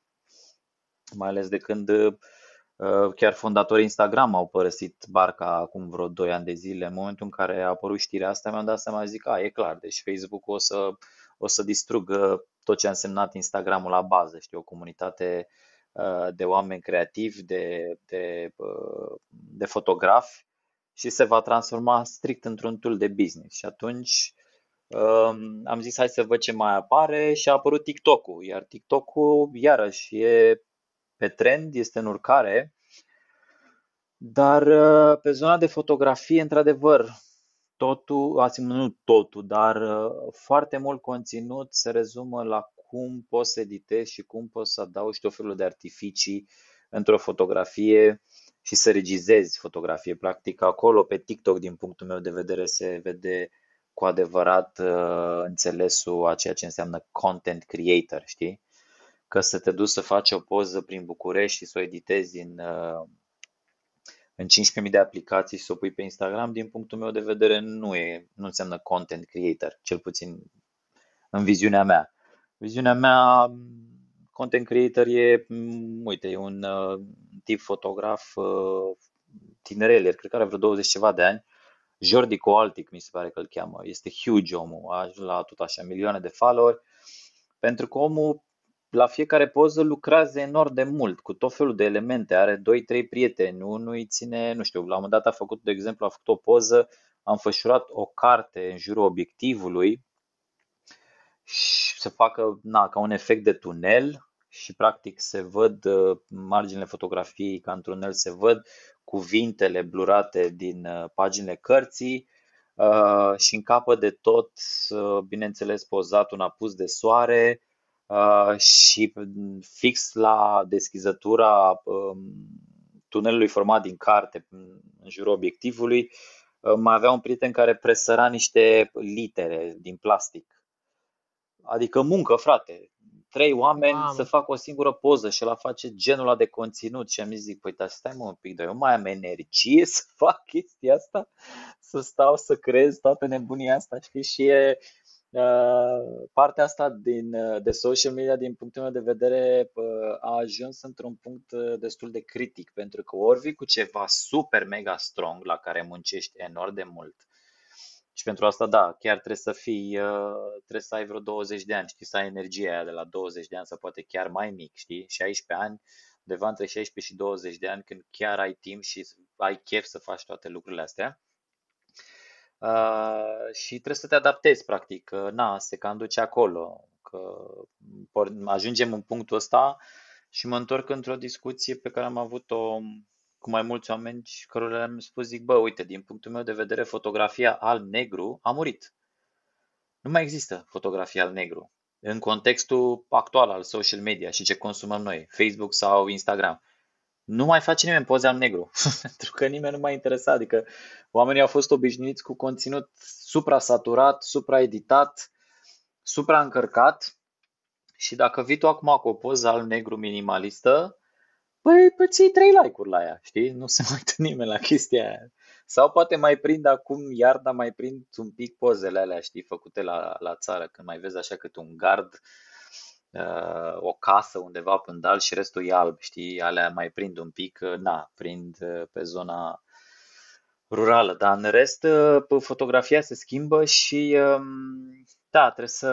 Speaker 3: mai ales de când uh, chiar fondatorii Instagram au părăsit barca acum vreo 2 ani de zile. În momentul în care a apărut știrea asta, mi-am dat seama, zic, a, e clar, deci Facebook o să, o să distrugă tot ce a însemnat Instagramul la bază, știi, o comunitate uh, de oameni creativi, de, de, uh, de fotografi și se va transforma strict într-un tool de business. Și atunci um, am zis hai să văd ce mai apare. Și a apărut TikTok-ul, iar TikTok-ul iarăși e pe trend, este în urcare, dar uh, pe zona de fotografie, într-adevăr, totul, asim, nu totul, dar uh, foarte mult conținut se rezumă la cum poți să editezi și cum poți să adaugi tot felul de artificii într-o fotografie și să regizezi fotografie. Practic, acolo, pe TikTok, din punctul meu de vedere, se vede cu adevărat uh, înțelesul a ceea ce înseamnă content creator, știi? Că să te duci să faci o poză prin București și să o editezi în, uh, în 15.000 de aplicații și să o pui pe Instagram, din punctul meu de vedere, nu, e, nu înseamnă content creator, cel puțin în viziunea mea. Viziunea mea, content creator e, m, uite, e un uh, tip fotograf uh, tinerel, el cred că are vreo 20 ceva de ani, Jordi Coaltic mi se pare că îl cheamă, este huge omul, a ajuns la tot așa milioane de follower, pentru că omul la fiecare poză lucrează enorm de mult, cu tot felul de elemente, are 2-3 prieteni, unul îi ține, nu știu, la un moment dat a făcut, de exemplu, a făcut o poză, a înfășurat o carte în jurul obiectivului și să facă na, ca un efect de tunel și practic se văd uh, marginile fotografiei ca într-un tunel, se văd cuvintele blurate din uh, paginile cărții uh, și în capăt de tot, uh, bineînțeles, pozat un apus de soare uh, și fix la deschizătura um, tunelului format din carte în jurul obiectivului uh, mai avea un prieten care presăra niște litere din plastic. Adică muncă, frate. Trei oameni
Speaker 1: Mamă.
Speaker 3: să facă o singură poză și la face genul ăla de conținut și am zis, zic, păi, dar stai mă un pic, dar eu mai am energie să fac chestia asta? Să stau să creez toată nebunia asta, știi? Și e, Uh, partea asta din, uh, de social media, din punctul meu de vedere, uh, a ajuns într-un punct uh, destul de critic, pentru că ori vii cu ceva super mega strong la care muncești enorm de mult. Și pentru asta, da, chiar trebuie să fii, uh, trebuie să ai vreo 20 de ani, știi, să ai energia aia de la 20 de ani sau poate chiar mai mic, știi, 16 ani, undeva între 16 și 20 de ani, când chiar ai timp și ai chef să faci toate lucrurile astea. Uh, și trebuie să te adaptezi, practic, că na, se cam duce acolo, că por- ajungem în punctul ăsta și mă întorc într-o discuție pe care am avut-o cu mai mulți oameni și cărora le-am spus, zic, bă, uite, din punctul meu de vedere, fotografia alb-negru a murit. Nu mai există fotografia alb-negru în contextul actual al social media și ce consumăm noi, Facebook sau Instagram nu mai face nimeni poze alb-negru, pentru că nimeni nu mai interesa, adică oamenii au fost obișnuiți cu conținut supra-saturat, supra-editat, supra-încărcat și dacă vii tu acum cu o poză alb-negru minimalistă, păi, păi ții trei like-uri la ea, știi? Nu se mai uită nimeni la chestia aia. Sau poate mai prind acum iarna, mai prind un pic pozele alea, știi, făcute la, la țară, când mai vezi așa cât un gard uh, o casă undeva pe deal și restul e alb, știi, alea mai prind un pic, uh, na, prind uh, pe zona rurală, dar în rest uh, fotografia se schimbă și um, da, trebuie să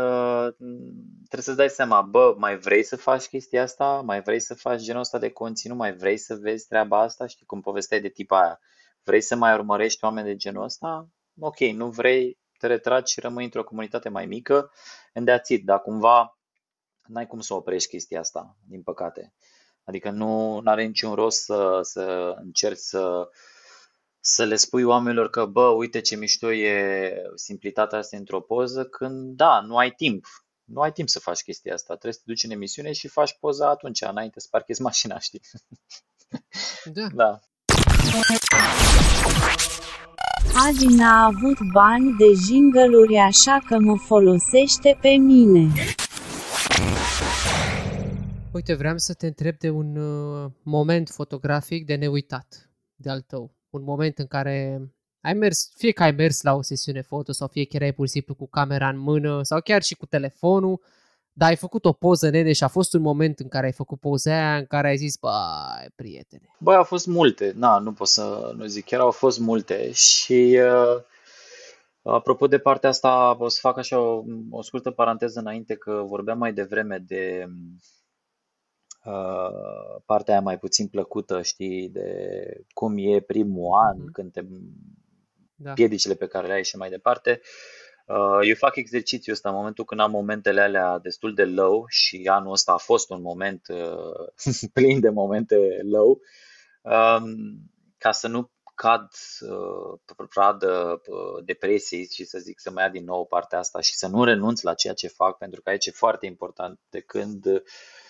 Speaker 3: trebuie să-ți dai seama, bă, mai vrei să faci chestia asta? Mai vrei să faci genul ăsta de conținut? Mai vrei să vezi treaba asta? Știi cum povesteai de tipa aia? Vrei să mai urmărești oameni de genul ăsta? Ok, nu vrei, te retragi și rămâi într-o comunitate mai mică and that's it. Dar cumva n-ai cum să oprești chestia asta, din păcate. Adică nu are niciun rost să, să încerci să, să le spui oamenilor că, bă, uite ce mișto e simplitatea asta într-o poză, când, da, nu ai timp. Nu ai timp să faci chestia asta. Trebuie să te duci în emisiune și faci poza atunci, înainte să parchezi mașina, știi?
Speaker 1: Da.
Speaker 3: Da.
Speaker 2: Adi n-a avut bani de jingle așa că mă folosește pe mine.
Speaker 1: Uite, vreau să te întreb de un uh, moment fotografic de neuitat de al tău. Un moment în care ai mers, fie că ai mers la o sesiune foto sau fie că erai pur și simplu cu camera în mână sau chiar și cu telefonul, dar ai făcut o poză, nene, și a fost un moment în care ai făcut poza aia în care ai zis, băi, prietene.
Speaker 3: Băi, au fost multe. Na, nu pot să nu zic. Chiar au fost multe și uh, apropo de partea asta, o să fac așa o, o scurtă paranteză înainte că vorbeam mai devreme de uh, partea aia mai puțin plăcută, știi, de cum e primul an,
Speaker 1: Mhm.
Speaker 3: când te
Speaker 1: Da.
Speaker 3: piedicile pe care le ai și mai departe. Uh, eu fac exercițiul ăsta în momentul când am momentele alea destul de low și anul ăsta a fost un moment uh, plin de momente low, um, ca să nu cad uh, pradă uh, depresiei și să zic să mai ia din nou partea asta și să nu renunț la ceea ce fac, pentru că aici e foarte important de când uh,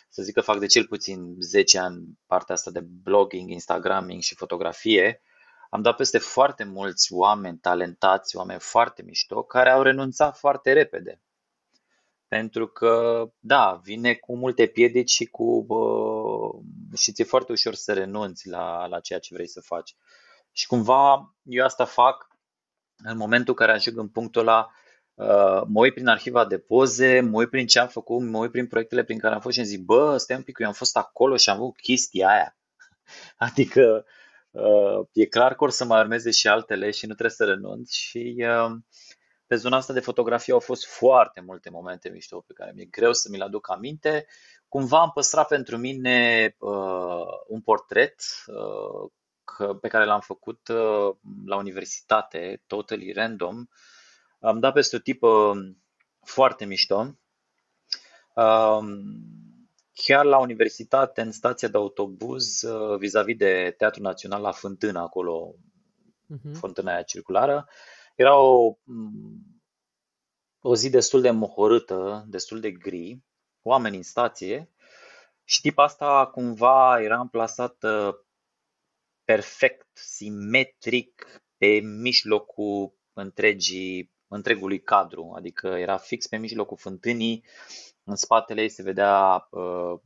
Speaker 3: să zic că fac de cel puțin 10 ani partea asta de blogging, Instagramming și fotografie, am dat peste foarte mulți oameni talentați, oameni foarte mișto, care au renunțat foarte repede. Pentru că, da, vine cu multe piedici și cu bă, și ți-e foarte ușor să renunți la, la ceea ce vrei să faci. Și cumva eu asta fac în momentul în care ajung în punctul ăla, uh, mă uit prin arhiva de poze, mă uit prin ce am făcut, mă uit prin proiectele prin care am fost și îmi zic, bă, stai un pic, eu am fost acolo și am avut chestia aia. Adică uh, e clar că or să mai urmeze și altele și nu trebuie să renunț și uh, pe zona asta de fotografie au fost foarte multe momente mișto pe care mi-e greu să mi le aduc aminte. Cumva am păstrat pentru mine uh, un portret uh, că, pe care l-am făcut uh, la universitate, totally random. Am dat peste o tipă foarte mișto. Um, chiar la universitate, în stația de autobuz, uh, vis-a-vis de Teatrul Național la Fântână, acolo,
Speaker 1: Mhm.
Speaker 3: fântâna aia circulară, era o, o zi destul de mohorâtă, destul de gri, oameni în stație și tipa asta cumva era amplasată perfect, simetric, pe pe mijlocul întregii, întregului cadru, adică era fix pe mijlocul fântânii, în spatele ei se vedea uh,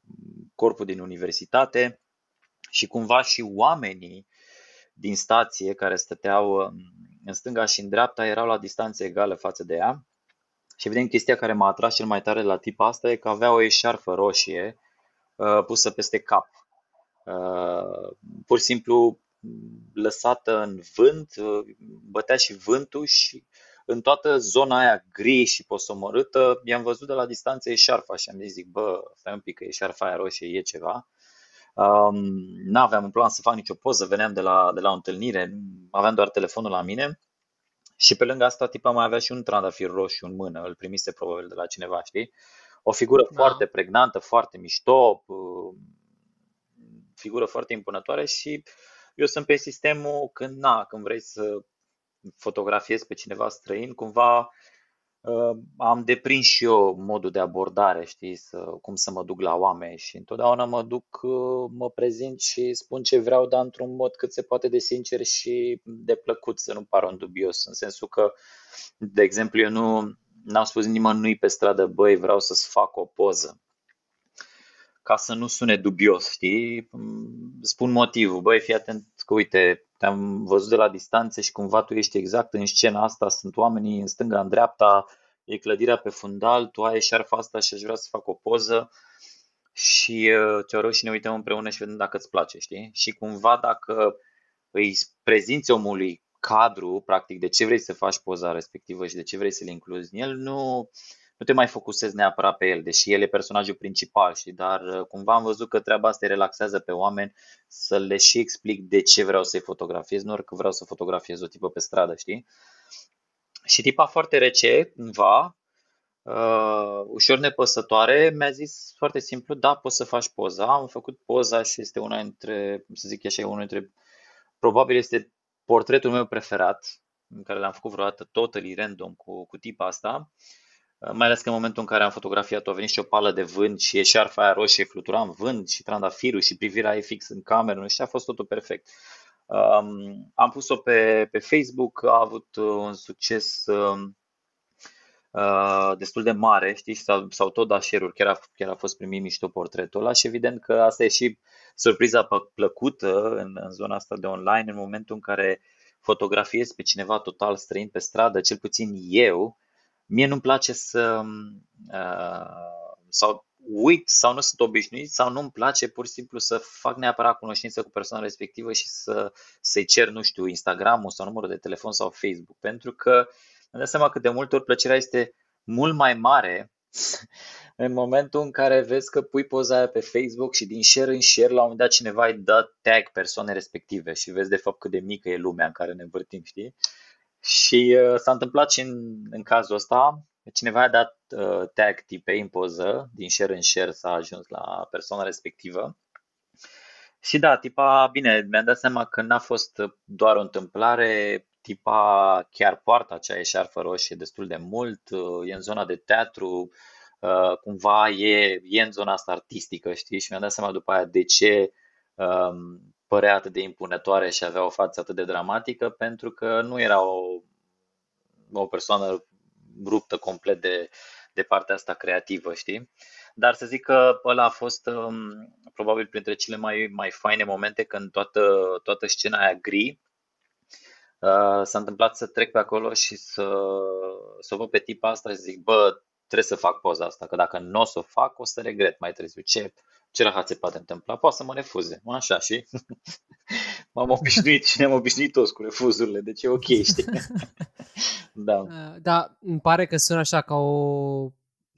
Speaker 3: corpul din universitate și cumva și oamenii din stație care stăteau uh, în stânga și în dreapta erau la distanțe egale față de ea. Și evident chestia care m-a atras cel mai tare la tipa asta e că avea o eșarfă roșie uh, pusă peste cap. Uh, pur și simplu lăsată în vânt, uh, bătea și vântul și în toată zona aia gri și posomorâtă, i-am văzut de la distanță eșarfa și am zis, zic, bă, stai un pic că eșarfa aia roșie e ceva. Um, n-aveam în plan să fac nicio poză, veneam de la, de la o întâlnire, aveam doar telefonul la mine și pe lângă asta tipa mai avea și un trandafir roșu în mână, îl primise probabil de la cineva, știi? O figură da. foarte pregnantă, foarte mișto, uh, figură foarte impunătoare și eu sunt pe sistemul când, na, când vrei să fotografiez pe cineva străin, cumva uh, am deprins și eu modul de abordare, știi, să, cum să mă duc la oameni și întotdeauna mă duc, uh, mă prezint și spun ce vreau, dar într-un mod cât se poate de sincer și de plăcut, să nu par un dubios, în sensul că, de exemplu, eu nu n-am spus nimănui pe stradă, băi, vreau să-ți fac o poză ca să nu sune dubios, știi? Spun motivul, băi, fii atent că uite, te-am văzut de la distanță și cumva tu ești exact în scena asta, sunt oamenii în stânga, în dreapta, e clădirea pe fundal, tu ai șarfa asta și aș vrea să fac o poză și uh, te rog și ne uităm împreună și vedem dacă îți place, știi? Și cumva dacă îi prezinți omului cadru, practic, de ce vrei să faci poza respectivă și de ce vrei să le incluzi în el, nu, nu te mai focusezi neapărat pe el, deși el e personajul principal, și dar uh, cumva am văzut că treaba asta îi relaxează pe oameni să le și explic de ce vreau să-i fotografiez, nu că vreau să fotografiez o tipă pe stradă, știi? Și tipa foarte rece, cumva, uh, ușor nepăsătoare, mi-a zis foarte simplu, da, poți să faci poza. Am făcut poza și este una dintre, să zic așa, unul dintre, probabil este portretul meu preferat, în care l-am făcut vreodată totally random cu, cu tipa asta. Mai ales că în momentul în care am fotografiat-o a venit și o pală de vânt și e șarfa aia roșie, flutura în vânt și trandafirul și privirea e fix în cameră, nu știu, a fost totul perfect. Um, am pus-o pe, pe Facebook, a avut uh, un succes um, uh, destul de mare, știi, s-au, s-au tot dat share chiar a, chiar a fost primit mișto portretul ăla și evident că asta e și surpriza plăcută în, în zona asta de online, în momentul în care fotografiezi pe cineva total străin pe stradă, cel puțin eu, Mie nu-mi place să uh, sau uit sau nu sunt obișnuit sau nu-mi place pur și simplu să fac neapărat cunoștință cu persoana respectivă și să, să-i cer, nu știu, Instagram-ul sau numărul de telefon sau Facebook. Pentru că îmi dau seama că de multe ori plăcerea este mult mai mare în momentul în care vezi că pui poza aia pe Facebook și din share în share la un moment dat cineva îi dă tag persoane respective și vezi de fapt cât de mică e lumea în care ne învârtim, știi? Și uh, s-a întâmplat și în, în cazul ăsta, cineva a dat uh, tag tipei în poză, din share în share s-a ajuns la persoana respectivă. Și da, tipa, bine, mi-am dat seama că n-a fost doar o întâmplare, tipa chiar poartă acea eșarfă roșie destul de mult, uh, e în zona de teatru, uh, cumva e, e în zona asta artistică, știi? Și mi-am dat seama după aia de ce um, părea atât de impunătoare și avea o față atât de dramatică pentru că nu era o, o persoană ruptă complet de, de partea asta creativă, știi? Dar să zic că ăla a fost um, probabil printre cele mai, mai faine momente când toată, toată scena aia gri uh, s-a întâmplat să trec pe acolo și să, să o văd pe tipa asta și zic, bă, trebuie să fac poza asta, că dacă nu o să o fac, o să regret mai târziu. Ce, ce rahat se poate întâmpla? Poate să mă refuze. Așa și m-am obișnuit și ne-am obișnuit toți cu refuzurile, deci e ok, știi? da.
Speaker 1: Da, îmi pare că sună așa ca o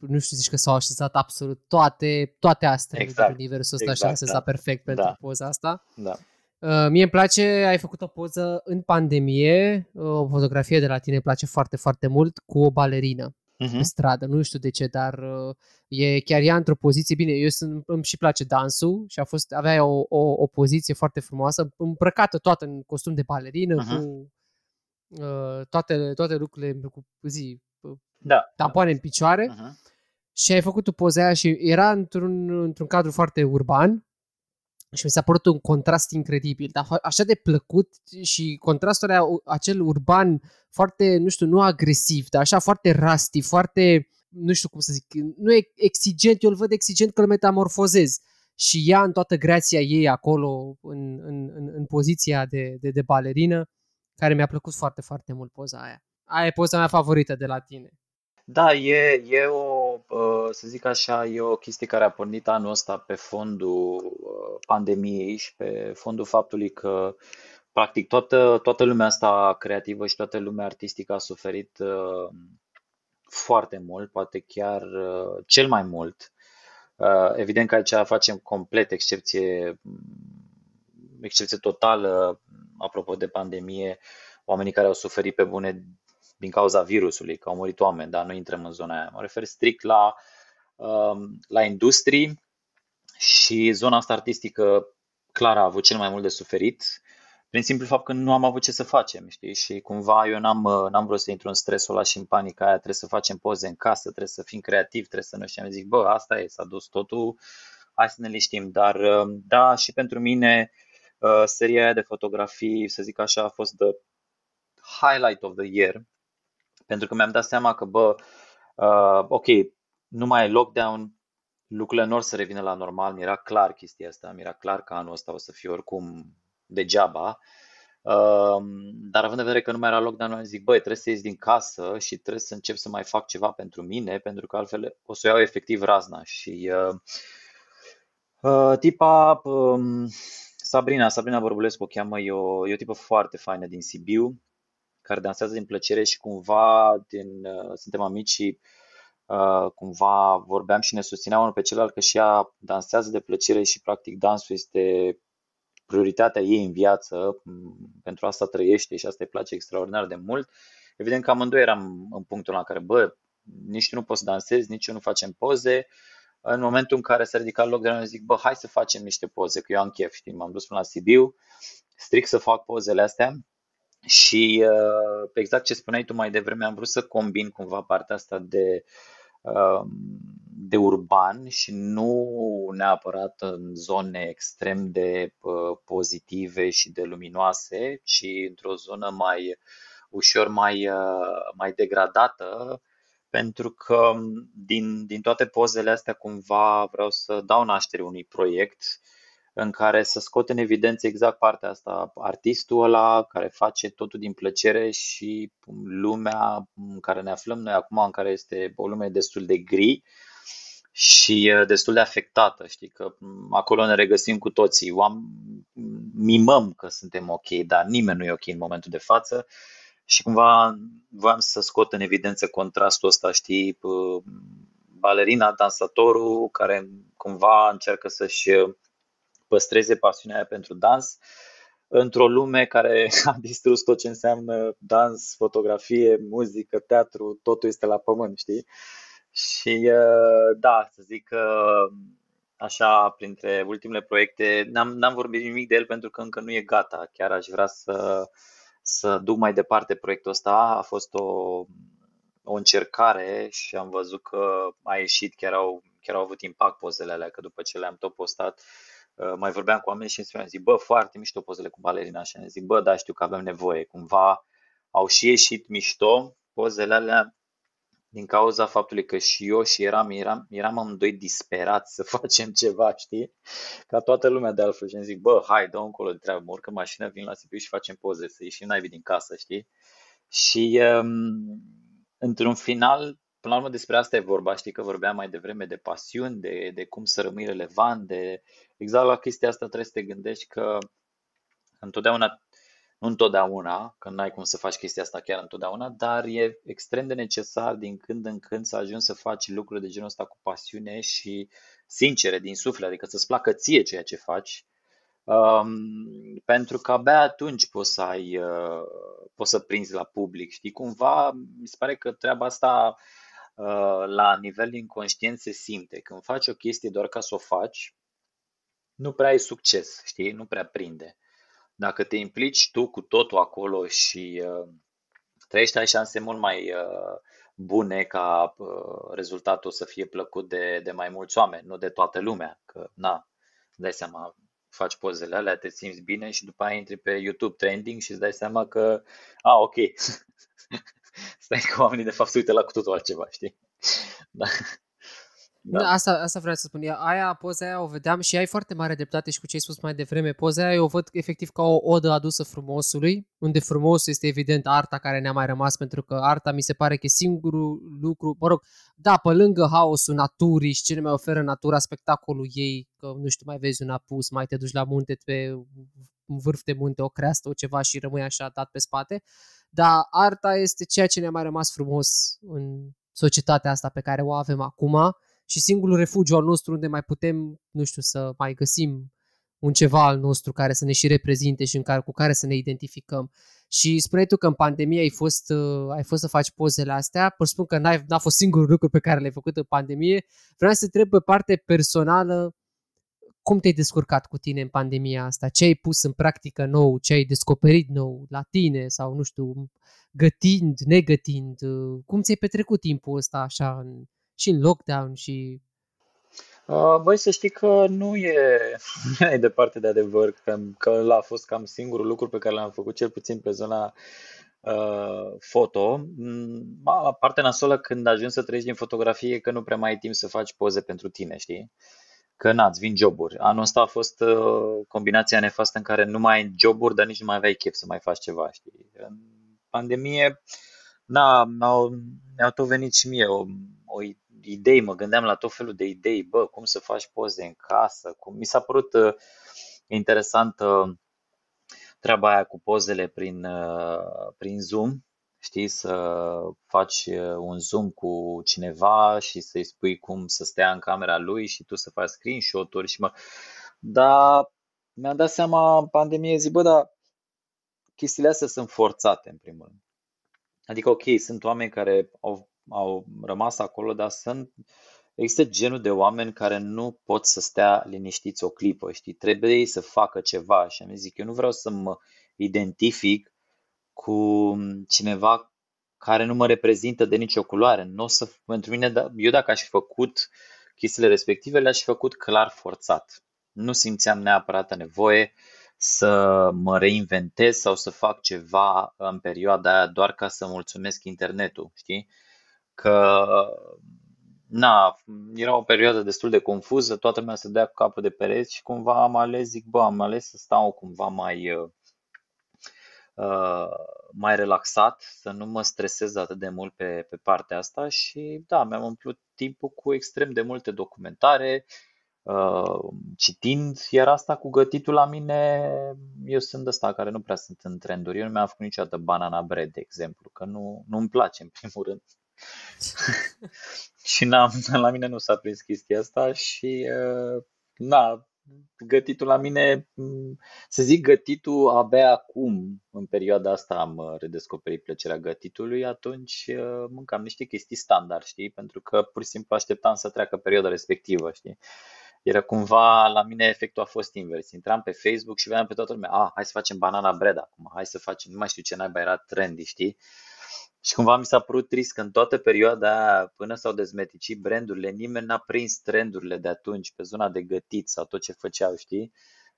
Speaker 1: nu știu, zici că s-au așezat absolut toate, toate astrele exact. de universul ăsta exact, și au așezat da. perfect pentru da. poza asta.
Speaker 3: Da.
Speaker 1: Uh, mie îmi place, ai făcut o poză în pandemie, o fotografie de la tine îmi place foarte, foarte mult, cu o balerină uh-huh. pe stradă, nu știu de ce, dar uh, e chiar ea într-o poziție, bine, eu sunt, îmi și place dansul și a fost, avea o, o, o poziție foarte frumoasă, îmbrăcată toată în costum de balerină, uh-huh. cu uh, toate, toate lucrurile, cu zi,
Speaker 3: da.
Speaker 1: tampoane în picioare uh-huh. și ai făcut o poză aia și era într-un, într-un cadru foarte urban și mi s-a părut un contrast incredibil, dar așa de plăcut și contrastul ăla, acel urban foarte, nu știu, nu agresiv, dar așa foarte rusty, foarte, nu știu cum să zic, nu e exigent, eu îl văd exigent că îl metamorfozez și ea în toată grația ei acolo, în, în, în, în poziția de, de, de balerină, care mi-a plăcut foarte, foarte mult poza aia. Aia e poza mea favorită de la tine.
Speaker 3: Da, e, e o, uh, să zic așa, e o chestie care a pornit anul ăsta pe fondul uh, pandemiei și pe fondul faptului că practic toată, toată lumea asta creativă și toată lumea artistică a suferit uh, foarte mult, poate chiar cel mai mult. Evident că aici facem complet excepție, excepție totală apropo de pandemie, oamenii care au suferit pe bune din cauza virusului, că au murit oameni, dar nu intrăm în zona aia. Mă refer strict la, um, la industrii și zona asta artistică clar a avut cel mai mult de suferit prin simplu fapt că nu am avut ce să facem, știi? Și cumva eu n-am, n-am vrut să intru în stresul ăla și în panica aia, trebuie să facem poze în casă, trebuie să fim creativi, trebuie să nu știu, zic, bă, asta e, s-a dus totul, hai să ne liștim. Dar um, da, și pentru mine uh, seria aia de fotografii, să zic așa, a fost the highlight of the year pentru că mi-am dat seama că, bă, uh, ok, nu mai e lockdown, lucrurile nu or să revină la normal, mi-era clar chestia asta, mi-era clar că anul ăsta o să fie oricum degeaba, uh, dar având în vedere că nu mai era lockdown, am zic, băi, trebuie să ies din casă și trebuie să încep să mai fac ceva pentru mine, pentru că altfel o să iau efectiv razna. Și uh, uh, tipa um, Sabrina, Sabrina Bărbulescu o cheamă, e o, e o tipă foarte faină din Sibiu, care dansează din plăcere și cumva din, uh, suntem amici și uh, cumva vorbeam și ne susțineam unul pe celălalt că și ea dansează de plăcere și practic dansul este prioritatea ei în viață, pentru asta trăiește și asta îi place extraordinar de mult. Evident că amândoi eram în punctul în care, bă, nici tu nu poți să dansezi, nici eu nu facem poze. În momentul în care s-a ridicat loc de noi, zic, bă, hai să facem niște poze, că eu am chef, știi, m-am dus până la Sibiu, strict să fac pozele astea și uh, exact ce spuneai tu mai devreme, am vrut să combin cumva partea asta de, um, de urban și nu neapărat în zone extrem de uh, pozitive și de luminoase, ci într-o zonă mai ușor mai, uh, mai degradată, pentru că din, din toate pozele astea cumva vreau să dau naștere unui proiect în care să scot în evidență exact partea asta, artistul ăla care face totul din plăcere și lumea în care ne aflăm noi acum, în care este o lume destul de gri și destul de afectată, știi, că acolo ne regăsim cu toții, mimăm că suntem ok, dar nimeni nu e ok în momentul de față. Și cumva voiam să scot în evidență contrastul ăsta, știi, balerina, dansatorul care cumva încearcă să-și păstreze pasiunea aia pentru dans într-o lume care a distrus tot ce înseamnă dans, fotografie, muzică, teatru, totul este la pământ, știi? Și uh, da, să zic că așa, printre ultimele proiecte, n-am, n-am vorbit nimic de el pentru că încă nu e gata. Chiar aș vrea să, să duc mai departe proiectul ăsta. A fost o, o încercare și am văzut că a ieșit, chiar au, chiar au avut impact pozele alea, că după ce le-am tot postat, Uh, mai vorbeam cu oameni și îmi spuneam, zic, bă, foarte mișto pozele cu balerina așa. Ne zic, bă, da, știu că avem nevoie. Cumva au și ieșit mișto pozele alea din cauza faptului că și eu și eram, eram, eram amândoi disperați să facem ceva, știi? Ca toată lumea de altfel și îmi zic, bă, hai, dă încolo de treabă, mă urcă mașina, vin la Sibiu și facem poze, să ieșim naibii din casă, știi? Și um, într-un final Până la urmă despre asta e vorba, știi că vorbeam mai devreme de pasiuni, de, de cum să rămâi relevant, de exact la chestia asta trebuie să te gândești că întotdeauna, nu întotdeauna, că n-ai cum să faci chestia asta chiar întotdeauna, dar e extrem de necesar din când în când să ajungi să faci lucruri de genul ăsta cu pasiune și sincere, din suflet, adică să-ți placă ție ceea ce faci Um, pentru că abia atunci poți să ai, uh, poți să prinzi la public, știi? Cumva mi se pare că treaba asta Uh, la nivel inconștient se simte. Când faci o chestie doar ca să o faci, nu prea ai succes, știi? Nu prea prinde. Dacă te implici tu cu totul acolo și uh, trăiești, ai șanse mult mai uh, bune ca uh, rezultatul să fie plăcut de, de mai mulți oameni, nu de toată lumea. Că, na, dai seama, faci pozele alea, te simți bine și după aia intri pe YouTube trending și îți dai seama că, a, ok, stai că oamenii de fapt se uită la cu totul altceva, știi? Da.
Speaker 1: Da. da. Asta, asta vreau să spun. Aia, poza aia o vedeam și ai foarte mare dreptate și cu ce ai spus mai devreme. Poza aia eu o văd efectiv ca o odă adusă frumosului, unde frumos este evident arta care ne-a mai rămas, pentru că arta mi se pare că e singurul lucru, mă rog, da, pe lângă haosul naturii și ce ne mai oferă natura spectacolul ei, că nu știu, mai vezi un apus, mai te duci la munte pe un vârf de munte, o creastă, o ceva și rămâi așa dat pe spate, dar arta este ceea ce ne-a mai rămas frumos în societatea asta pe care o avem acum și singurul refugiu al nostru unde mai putem, nu știu, să mai găsim un ceva al nostru care să ne și reprezinte și în care, cu care să ne identificăm. Și spuneai tu că în pandemie ai fost, uh, ai fost să faci pozele astea, pur spun că n-ai, n-a fost singurul lucru pe care l-ai făcut în pandemie. Vreau să te întreb pe parte personală, cum te-ai descurcat cu tine în pandemia asta? Ce ai pus în practică nou? Ce ai descoperit nou la tine? Sau, nu știu, gătind, negătind? Cum ți-ai petrecut timpul ăsta așa în, și în lockdown și...
Speaker 3: Uh, băi, să știi că nu e, nu e departe de adevăr, că, că ăla a fost cam singurul lucru pe care l-am făcut, cel puțin pe zona uh, foto. Mm, partea nasolă când ajungi să treci din fotografie că nu prea mai ai timp să faci poze pentru tine, știi? Că n-ați, vin joburi. Anul ăsta a fost uh, combinația nefastă în care nu mai ai joburi, dar nici nu mai aveai chef să mai faci ceva, știi? În pandemie, na, mi-au tot venit și mie o, o idei, mă gândeam la tot felul de idei, bă, cum să faci poze în casă, cum mi s-a părut uh, interesantă treaba aia cu pozele prin, uh, prin Zoom, știi, să faci uh, un Zoom cu cineva și să-i spui cum să stea în camera lui și tu să faci screenshot-uri și mă... Dar mi-am dat seama în pandemie, zic, bă, dar chestiile astea sunt forțate, în primul rând. Adică, ok, sunt oameni care au au rămas acolo, dar sunt, există genul de oameni care nu pot să stea liniștiți o clipă, știi, trebuie să facă ceva și am zic, eu nu vreau să mă identific cu cineva care nu mă reprezintă de nicio culoare. Nu o să, pentru mine, da, eu dacă aș fi făcut chestiile respective, le-aș fi făcut clar forțat. Nu simțeam neapărat nevoie să mă reinventez sau să fac ceva în perioada aia doar ca să mulțumesc internetul, știi? Că na, era o perioadă destul de confuză, toată lumea se dea cu capul de pereți și cumva am ales, zic, bă, am ales să stau cumva mai, uh, uh, mai relaxat, să nu mă stresez atât de mult pe, pe partea asta. Și da, mi-am umplut timpul cu extrem de multe documentare, uh, citind, iar asta cu gătitul la mine, eu sunt ăsta care nu prea sunt în trenduri, eu nu mi-am făcut niciodată banana bread, de exemplu, că nu, nu-mi place în primul rând. și n-am, la mine nu s-a prins chestia asta și uh, na, gătitul la mine, mm, să zic gătitul abia acum, în perioada asta am uh, redescoperit plăcerea gătitului, atunci uh, mâncam niște chestii standard, știi, pentru că pur și simplu așteptam să treacă perioada respectivă, știi. Era cumva, la mine efectul a fost invers. Intram pe Facebook și vedeam pe toată lumea, ah, hai să facem banana bread acum, hai să facem, nu mai știu ce naiba era trendy, știi? Și cumva mi s-a părut trist că în toată perioada aia, până s-au dezmeticit brandurile, nimeni n-a prins trendurile de atunci pe zona de gătit sau tot ce făceau, știi?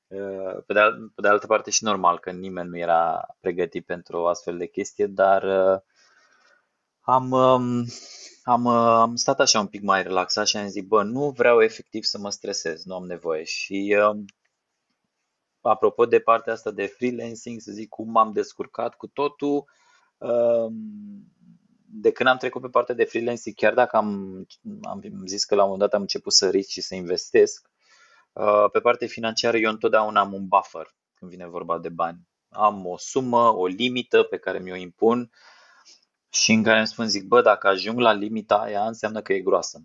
Speaker 3: Uh, pe de, pe de altă parte și normal că nimeni nu era pregătit pentru o astfel de chestie, dar uh, am, um, am, uh, am stat așa un pic mai relaxat și am zis, bă, nu vreau efectiv să mă stresez, nu am nevoie. Și um, apropo de partea asta de freelancing, să zic cum m-am descurcat cu totul, de când am trecut pe partea de freelancing, chiar dacă am, am zis că la un moment dat am început să risc și să investesc, uh, pe partea financiară eu întotdeauna am un buffer când vine vorba de bani. Am o sumă, o limită pe care mi-o impun și în care îmi spun, zic, bă, dacă ajung la limita aia, înseamnă că e groasă.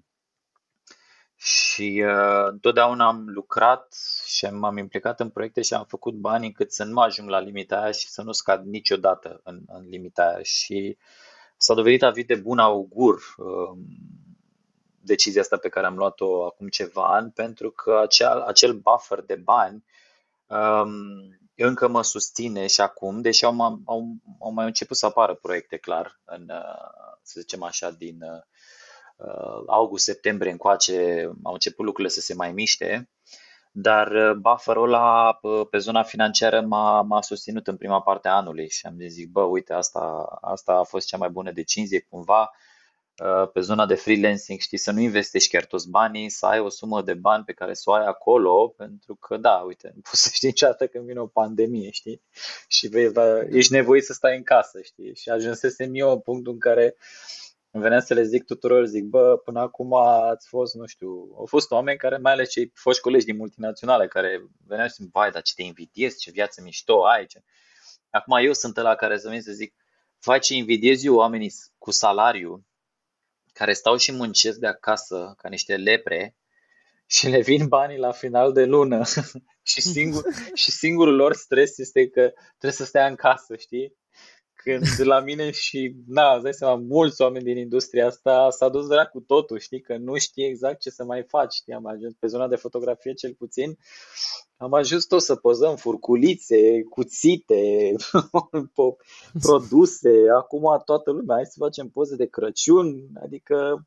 Speaker 3: Și uh, întotdeauna am lucrat și m-am implicat în proiecte și am făcut bani încât să nu ajung la limita aia și să nu scad niciodată în, în limita aia. Și s-a dovedit a fi de bun augur uh, decizia asta pe care am luat-o acum ceva ani, pentru că acel, acel buffer de bani um, încă mă susține și acum, deși au, au, au mai început să apară proiecte, clar, în, uh, să zicem așa, din uh, Uh, august-septembrie încoace au început lucrurile să se mai miște, dar uh, buffer-ul ăla uh, pe zona financiară m-a, m-a susținut în prima parte a anului și am zis, bă, uite, asta, asta a fost cea mai bună decizie cumva uh, pe zona de freelancing, știi, să nu investești chiar toți banii, să ai o sumă de bani pe care să o ai acolo, pentru că, da, uite, nu poți să știi niciodată când vine o pandemie, știi, și vei, va, ești nevoit să stai în casă, știi, și ajunsesem eu în punctul în care îmi venea să le zic tuturor, zic, bă, până acum ați fost, nu știu, au fost oameni care, mai ales cei foști colegi din multinaționale, care veneau și zic, vai, dar ce te invidiez, ce viață mișto ai, ce... Acum eu sunt la care să vin să zic, vai, ce invidiez eu oamenii cu salariu, care stau și muncesc de acasă ca niște lepre și le vin banii la final de lună și, singur, și singurul lor stres este că trebuie să stea în casă, știi? Când la mine și, na, îți dai seama, mulți oameni din industria asta s-a dus vrea cu totul, știi, că nu știi exact ce să mai faci, știi, am ajuns pe zona de fotografie cel puțin, am ajuns tot să pozăm furculițe, cuțite, produse, acum toată lumea, hai să facem poze de Crăciun, adică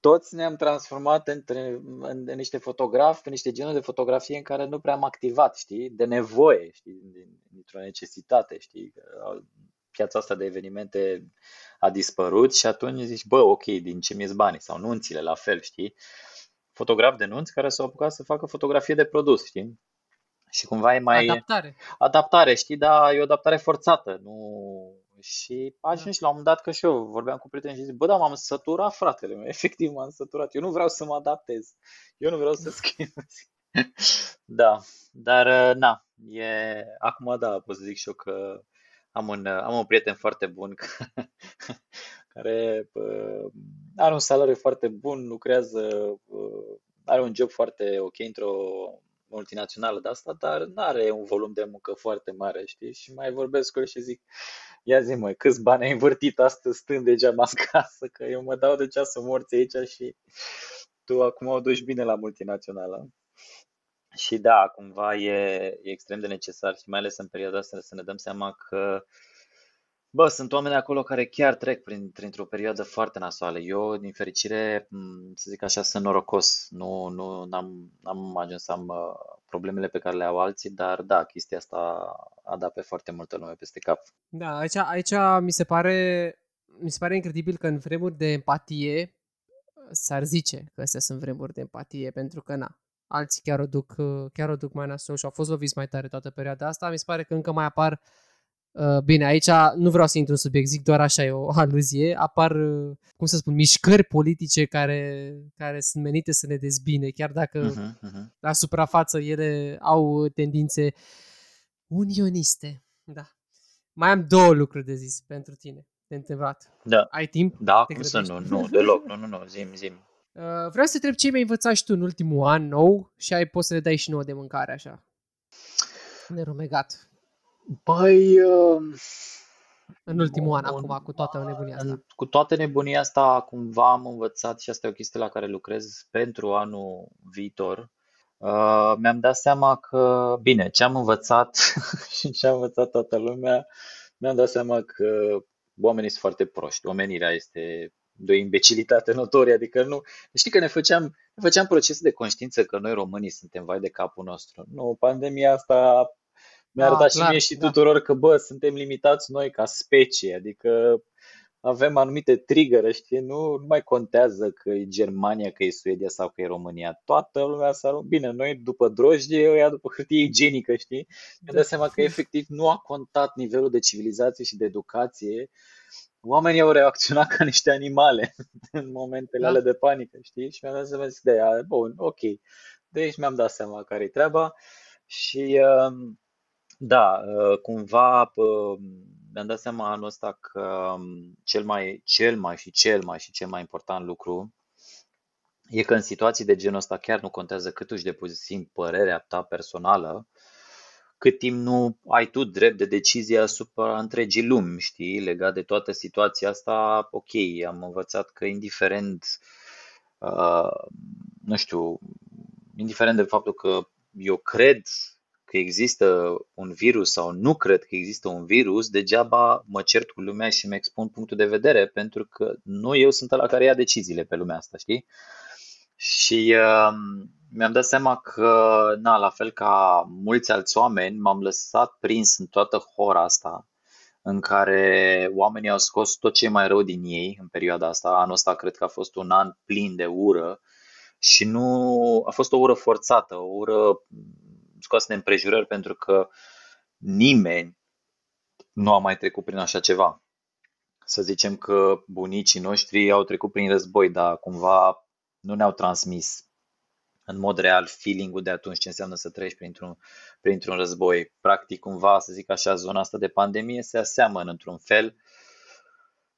Speaker 3: toți ne-am transformat între, în, în niște fotografi, în niște genuri de fotografie în care nu prea am activat, știi, de nevoie, știi, dintr-o necesitate, știi. Piața asta de evenimente a dispărut și atunci zici, bă, ok, din ce mi banii? Sau nunțile, la fel, știi. Fotograf de nunți care s-au apucat să facă fotografie de produs, știi. Și cumva e mai...
Speaker 1: Adaptare.
Speaker 3: Adaptare, știi, dar e o adaptare forțată, nu și ajungi la un moment dat că și eu vorbeam cu prieteni și zic, bă, da, m-am săturat, fratele meu, efectiv m-am săturat. Eu nu vreau să mă adaptez. Eu nu vreau să schimb. da, dar uh, na, e, acum da, pot să zic și eu că am un, am un prieten foarte bun care uh, are un salariu foarte bun, lucrează, uh, are un job foarte ok într-o multinațională de asta, dar nu are un volum de muncă foarte mare, știi? Și mai vorbesc cu el și zic, ia zi măi, câți bani ai învârtit astăzi stând degeaba în casă, că eu mă dau de ceasă morți aici și tu acum o duci bine la multinațională. Și da, cumva e, e extrem de necesar și mai ales în perioada asta să ne dăm seama că Bă, sunt oameni acolo care chiar trec prin, printr-o perioadă foarte nasoală. Eu, din fericire, să zic așa, sunt norocos. Nu, nu am am ajuns să am uh, problemele pe care le au alții, dar da, chestia asta a dat pe foarte multă lume peste cap.
Speaker 1: Da, aici, aici mi se pare mi se pare incredibil că în vremuri de empatie s-ar zice că astea sunt vremuri de empatie, pentru că na, alții chiar o duc, chiar o duc mai nasol și au fost loviți mai tare toată perioada asta. Mi se pare că încă mai apar uh, Uh, bine, aici nu vreau să intru în subiect, zic doar așa e o aluzie, apar, uh, cum să spun, mișcări politice care, care sunt menite să ne dezbine, chiar dacă uh-huh, uh-huh. la suprafață ele au tendințe unioniste. Da. Mai am două lucruri de zis pentru tine, de întrebat.
Speaker 3: Da.
Speaker 1: Ai timp?
Speaker 3: Da, cum să nu, nu, deloc, nu, nu, nu, zim, zim.
Speaker 1: Uh, vreau să te întreb ce mi-ai învățat și tu în ultimul an nou și ai poți să le dai și nouă de mâncare așa. Nerumegat.
Speaker 3: Băi, uh,
Speaker 1: în ultimul an, acum, cu toată nebunia asta.
Speaker 3: Cu toată nebunia asta, cumva am învățat și asta e o chestie la care lucrez pentru anul viitor. Uh, mi-am dat seama că, bine, ce am învățat și ce a învățat toată lumea, mi-am dat seama că oamenii sunt foarte proști. Omenirea este de o imbecilitate notorie, adică nu... Știi că ne făceam, ne făceam procese de conștiință că noi românii suntem vai de capul nostru. Nu, pandemia asta mi-a arătat da, și mie și da. tuturor că, bă, suntem limitați noi ca specie, adică avem anumite trigger, știi, nu, nu mai contează că e Germania, că e Suedia sau că e România. Toată lumea s-a Bine, noi după drojdie, ăia după hârtie igienică, știi? Mi-a dat seama că efectiv nu a contat nivelul de civilizație și de educație. Oamenii au reacționat ca niște animale în momentele da. alea de panică, știi? Și mi-am dat seama de aia, bun, ok. Deci mi-am dat seama care e treaba și uh, da, uh, cumva uh, mi-am dat seama anul ăsta că um, cel mai, cel mai și cel mai și cel mai important lucru e că în situații de genul ăsta chiar nu contează cât își depozit părerea ta personală, cât timp nu ai tu drept de decizie asupra întregii lumi, știi, legat de toată situația asta, ok, am învățat că indiferent, uh, nu știu, indiferent de faptul că eu cred că există un virus sau nu cred că există un virus, degeaba mă cert cu lumea și îmi expun punctul de vedere, pentru că nu eu sunt la care ia deciziile pe lumea asta, știi? Și uh, mi-am dat seama că, na, la fel ca mulți alți oameni, m-am lăsat prins în toată hora asta în care oamenii au scos tot ce e mai rău din ei în perioada asta. Anul ăsta cred că a fost un an plin de ură și nu a fost o ură forțată, o ură scoasă de împrejurări pentru că nimeni nu a mai trecut prin așa ceva. Să zicem că bunicii noștri au trecut prin război, dar cumva nu ne-au transmis în mod real feeling-ul de atunci ce înseamnă să treci printr-un, printr-un război. Practic, cumva, să zic așa, zona asta de pandemie se aseamănă într-un fel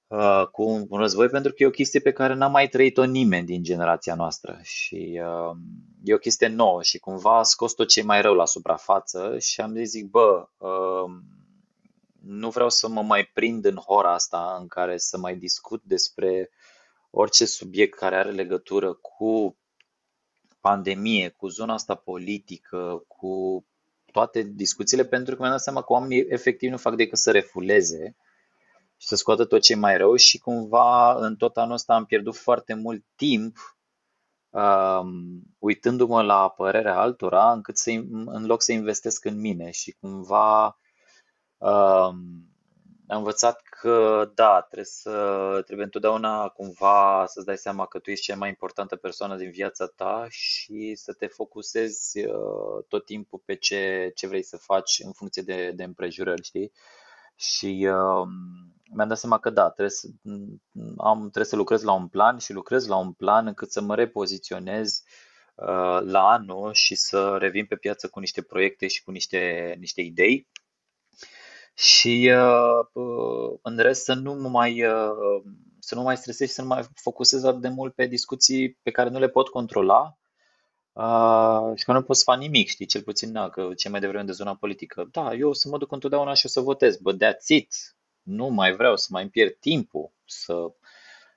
Speaker 3: uh, cu un, un război pentru că e o chestie pe care n-a mai trăit-o nimeni din generația noastră. Și uh, e o chestie nouă și cumva a scos tot ce e mai rău la suprafață și am zis, zic, bă, uh, nu vreau să mă mai prind în hora asta în care să mai discut despre orice subiect care are legătură cu pandemie, cu zona asta politică, cu toate discuțiile, pentru că mi-am dat seama că oamenii efectiv nu fac decât să refuleze și să scoată tot ce e mai rău și cumva în tot anul ăsta am pierdut foarte mult timp um, uitându-mă la părerea altora încât să, în loc să investesc în mine și cumva um, am învățat că da, trebuie să trebuie întotdeauna cumva să-ți dai seama că tu ești cea mai importantă persoană din viața ta și să te focusezi uh, tot timpul pe ce, ce vrei să faci în funcție de, de împrejurări, știi? Și uh, mi-am dat seama că da, trebuie să, am, trebuie să lucrez la un plan și lucrez la un plan încât să mă repoziționez uh, la anul și să revin pe piață cu niște proiecte și cu niște, niște idei. Și uh, în rest să nu mă mai, uh, să nu mai stresez și să nu mai focusez atât de mult pe discuții pe care nu le pot controla uh, și că nu pot să fac nimic, știi, cel puțin na, că ce mai devreme de zona politică. Da, eu o să mă duc întotdeauna și o să votez, bă, that's it. Nu mai vreau să mai îmi pierd timpul, să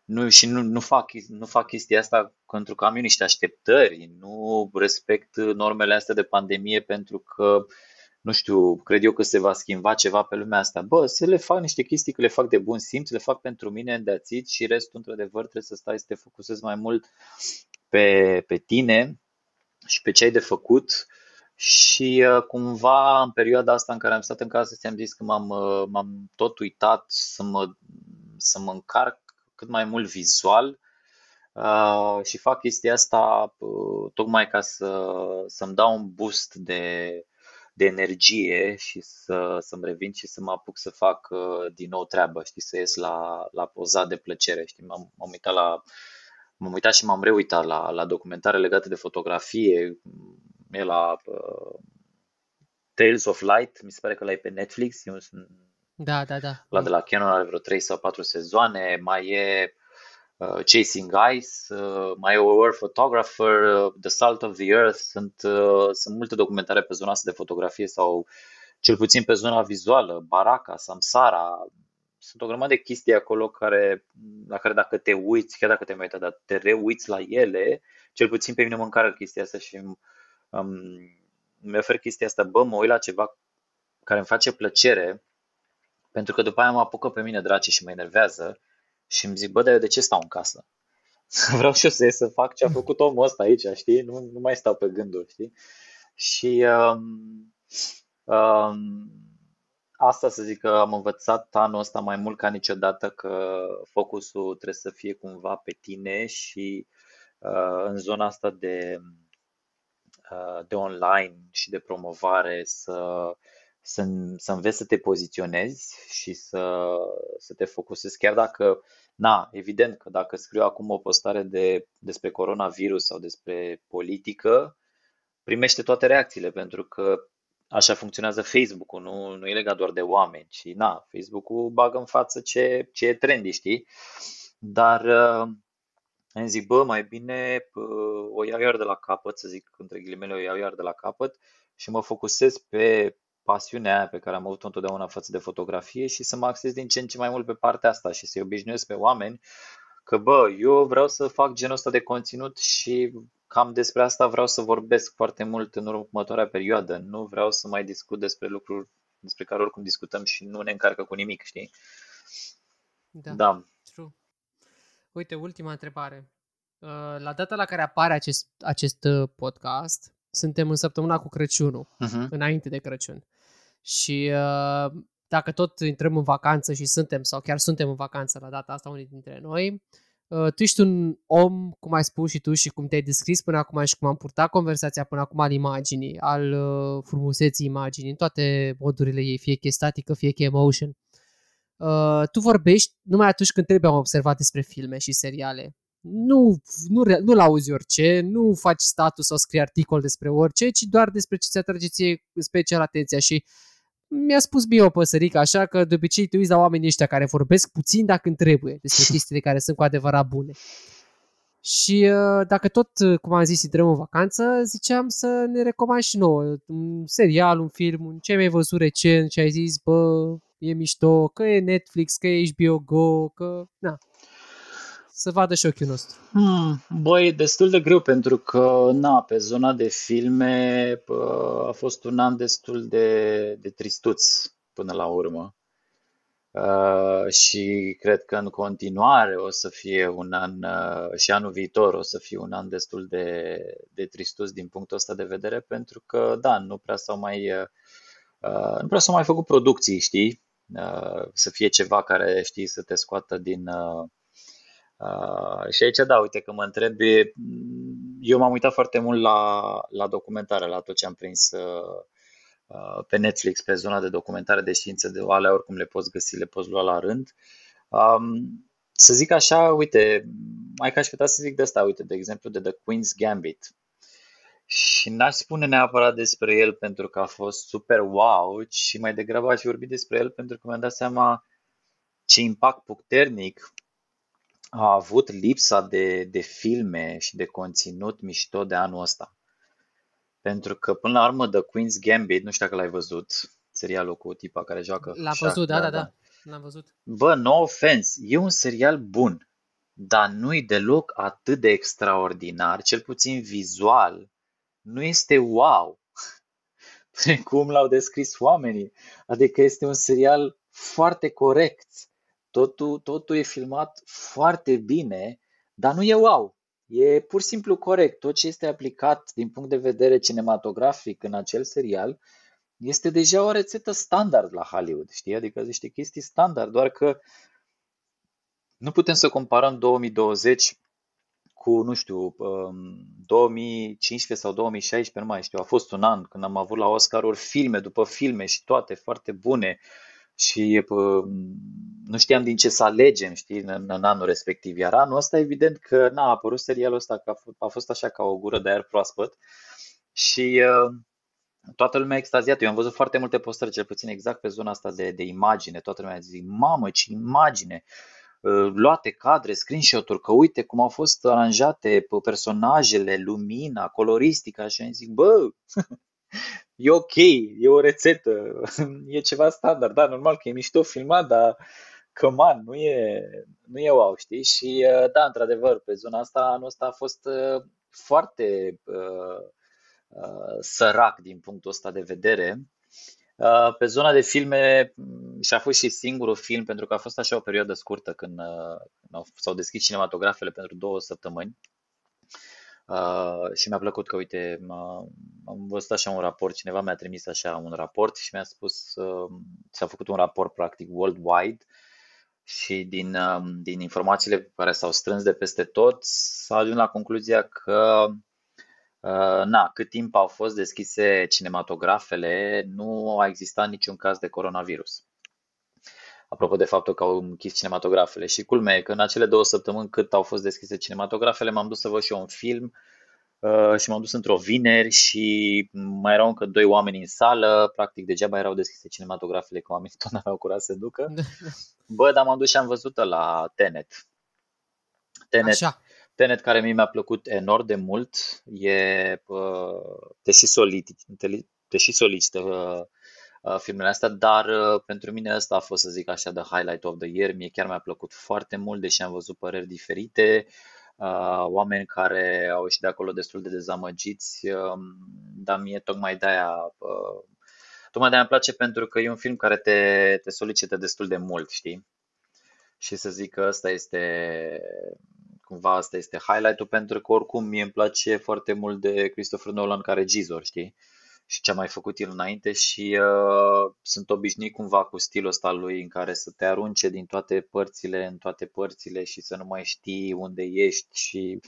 Speaker 3: nu, și nu, nu, fac, nu fac chestia asta pentru că am eu niște așteptări, nu respect normele astea de pandemie pentru că uh, nu știu, cred eu că se va schimba ceva pe lumea asta. Bă, să le fac niște chestii că le fac de bun simț, le fac pentru mine îndeațit și restul, într-adevăr, trebuie să stai să te focusezi mai mult pe, pe tine și pe ce ai de făcut. Și uh, cumva în perioada asta în care am stat în casă, ți-am zis că m-am, uh, m-am tot uitat să mă, să mă încarc cât mai mult vizual uh, și fac chestia asta uh, tocmai ca să, să-mi dau un boost de, de energie și să, să-mi revin și să mă apuc să fac uh, din nou treabă, știi, să ies la, la pozat de plăcere, știi, m-am, m-am uitat la M-am uitat și m-am reuitat la, la documentare legate de fotografie, e la uh, Tales of Light, mi se pare că l-ai pe Netflix, eu sunt
Speaker 1: da, da, da.
Speaker 3: La de la Canon are vreo 3 sau 4 sezoane, mai e uh, Chasing Ice, uh, My War Photographer, uh, The Salt of the Earth, sunt, uh, sunt multe documentare pe zona asta de fotografie sau cel puțin pe zona vizuală, Baraka, Samsara, sunt o grămadă de chestii acolo care, la care dacă te uiți, chiar dacă te mai uitat, dar te reuiți la ele, cel puțin pe mine mă încarcă chestia asta și um, îmi ofer chestia asta, bă, mă uit la ceva care îmi face plăcere, pentru că după aia mă apucă pe mine drace și mă enervează și îmi zic, bă, dar eu de ce stau în casă? Vreau și eu să ies să fac ce a făcut omul ăsta aici, știi? Nu, nu mai stau pe gânduri, știi? Și um, um, asta să zic că am învățat anul ăsta mai mult ca niciodată că focusul trebuie să fie cumva pe tine și uh, în zona asta de, uh, de online și de promovare să să, să înveți să te poziționezi și să, să te focusezi, chiar dacă, na, evident că dacă scriu acum o postare de, despre coronavirus sau despre politică, primește toate reacțiile, pentru că așa funcționează Facebook-ul, nu, nu e legat doar de oameni, ci na, Facebook-ul bagă în față ce, ce e trendy, știi? Dar uh, îmi zic, bă, mai bine uh, o iau iar de la capăt, să zic între ghilimele, o iau iar de la capăt și mă focusez pe pasiunea aia pe care am avut-o întotdeauna față de fotografie și să mă axez din ce în ce mai mult pe partea asta și să-i obișnuiesc pe oameni că, bă, eu vreau să fac genul ăsta de conținut și cam despre asta vreau să vorbesc foarte mult în următoarea perioadă. Nu vreau să mai discut despre lucruri despre care oricum discutăm și nu ne încarcă cu nimic, știi?
Speaker 1: Da, da. true. Uite, ultima întrebare. Uh, la data la care apare acest, acest uh, podcast, suntem în săptămâna cu Crăciunul, uh-huh. înainte de Crăciun. Și uh, dacă tot intrăm în vacanță și suntem, sau chiar suntem în vacanță la data asta unii dintre noi, uh, tu ești un om, cum ai spus și tu și cum te-ai descris până acum și cum am purtat conversația până acum al imaginii, al uh, frumuseții imaginii, în toate modurile ei, fie că statică, fie că emotion. Uh, tu vorbești numai atunci când trebuie am observat despre filme și seriale. Nu, nu, nu-l auzi orice, nu faci status sau scrii articol despre orice, ci doar despre ce ți atrage ție special atenția și uh, mi-a spus bine o păsărică, așa că de obicei te uiți la oamenii ăștia care vorbesc puțin dacă îmi trebuie despre chestiile care sunt cu adevărat bune. Și uh, dacă tot, uh, cum am zis, intrăm în vacanță, ziceam să ne recomand și nouă un serial, un film, un ce ai mai văzut recent și ai zis, bă, e mișto, că e Netflix, că e HBO Go, că... Na, să vadă și ochiul nostru?
Speaker 3: Hmm, băi, destul de greu pentru că, na, pe zona de filme a fost un an destul de, de tristuț până la urmă. Uh, și cred că în continuare o să fie un an, uh, și anul viitor o să fie un an destul de, de tristus din punctul ăsta de vedere, pentru că, da, nu prea s-au mai, uh, nu prea s-au mai făcut producții, știi? Uh, să fie ceva care, știi, să te scoată din, uh, Uh, și aici, da, uite că mă întrebi, eu m-am uitat foarte mult la, la documentare, la tot ce am prins uh, uh, pe Netflix, pe zona de documentare de știință, de alea oricum le poți găsi, le poți lua la rând. Um, să zic așa, uite, mai ca aș putea să zic de asta, uite, de exemplu, de The Queen's Gambit. Și n-aș spune neapărat despre el pentru că a fost super wow, și mai degrabă aș vorbi despre el pentru că mi-am dat seama ce impact puternic a avut lipsa de, de filme și de conținut mișto de anul ăsta. Pentru că, până la urmă, The Queen's Gambit, nu știu dacă l-ai văzut, serialul cu tipa care joacă.
Speaker 1: L-am văzut, da, da, da, da. L-am văzut.
Speaker 3: Bă, no offense, e un serial bun, dar nu-i deloc atât de extraordinar, cel puțin vizual. Nu este wow, cum l-au descris oamenii. Adică este un serial foarte corect Totul, totul e filmat foarte bine, dar nu e wow. E pur și simplu corect. Tot ce este aplicat din punct de vedere cinematografic în acel serial este deja o rețetă standard la Hollywood, știi? Adică niște chestii standard, doar că nu putem să comparăm 2020 cu, nu știu, 2015 um, sau 2016, nu mai știu, a fost un an când am avut la Oscaruri filme după filme și toate foarte bune și nu știam din ce să alegem, știi, în, în anul respectiv. Iar anul ăsta, evident că n-a apărut serialul ăsta, că a, fost, a fost așa ca o gură de aer proaspăt și uh, toată lumea extaziată. Eu am văzut foarte multe postări, cel puțin exact pe zona asta de, de imagine. Toată lumea zice, mamă, ce imagine! Uh, luate cadre, screenshot-uri, că uite cum au fost aranjate personajele, lumina, coloristica și am zic, bă, e ok, e o rețetă, e ceva standard, da, normal că e mișto filmat, dar căman, nu e, nu e wow, știi? Și uh, da, într-adevăr, pe zona asta, anul ăsta a fost uh, foarte uh, uh, sărac din punctul ăsta de vedere. Uh, pe zona de filme, mm, și a fost și singurul film, pentru că a fost așa o perioadă scurtă când, uh, când s-au deschis cinematografele pentru două săptămâni. Uh, și mi-a plăcut că, uite, am văzut așa un raport, cineva mi-a trimis așa un raport și mi-a spus, uh, s-a făcut un raport practic worldwide și din, uh, din informațiile care s-au strâns de peste tot s-a ajuns la concluzia că uh, na, cât timp au fost deschise cinematografele, nu a existat niciun caz de coronavirus apropo de faptul că au închis cinematografele. Și culmea e că în acele două săptămâni cât au fost deschise cinematografele, m-am dus să văd și eu un film uh, și m-am dus într-o vineri și mai erau încă doi oameni în sală, practic degeaba erau deschise cinematografele, că oamenii tot n-aveau curaj să ducă. Bă, dar m-am dus și am văzut la Tenet. Tenet, Așa. Tenet care mie mi-a plăcut enorm de mult, e, uh, te și solicită, te, te și solicită uh, Uh, filmele astea, dar uh, pentru mine ăsta a fost, să zic așa, the highlight of the year. Mie chiar mi-a plăcut foarte mult, deși am văzut păreri diferite, uh, oameni care au ieșit de acolo destul de dezamăgiți, um, dar mie tocmai de-aia, tocmai de-aia îmi place pentru că e un film care te, te solicită destul de mult, știi? Și să zic că ăsta este cumva asta este highlight-ul pentru că oricum mie îmi place foarte mult de Christopher Nolan ca regizor, știi? Și ce a mai făcut el înainte și uh, sunt obișnuit cumva cu stilul ăsta lui în care să te arunce din toate părțile în toate părțile și să nu mai știi unde ești și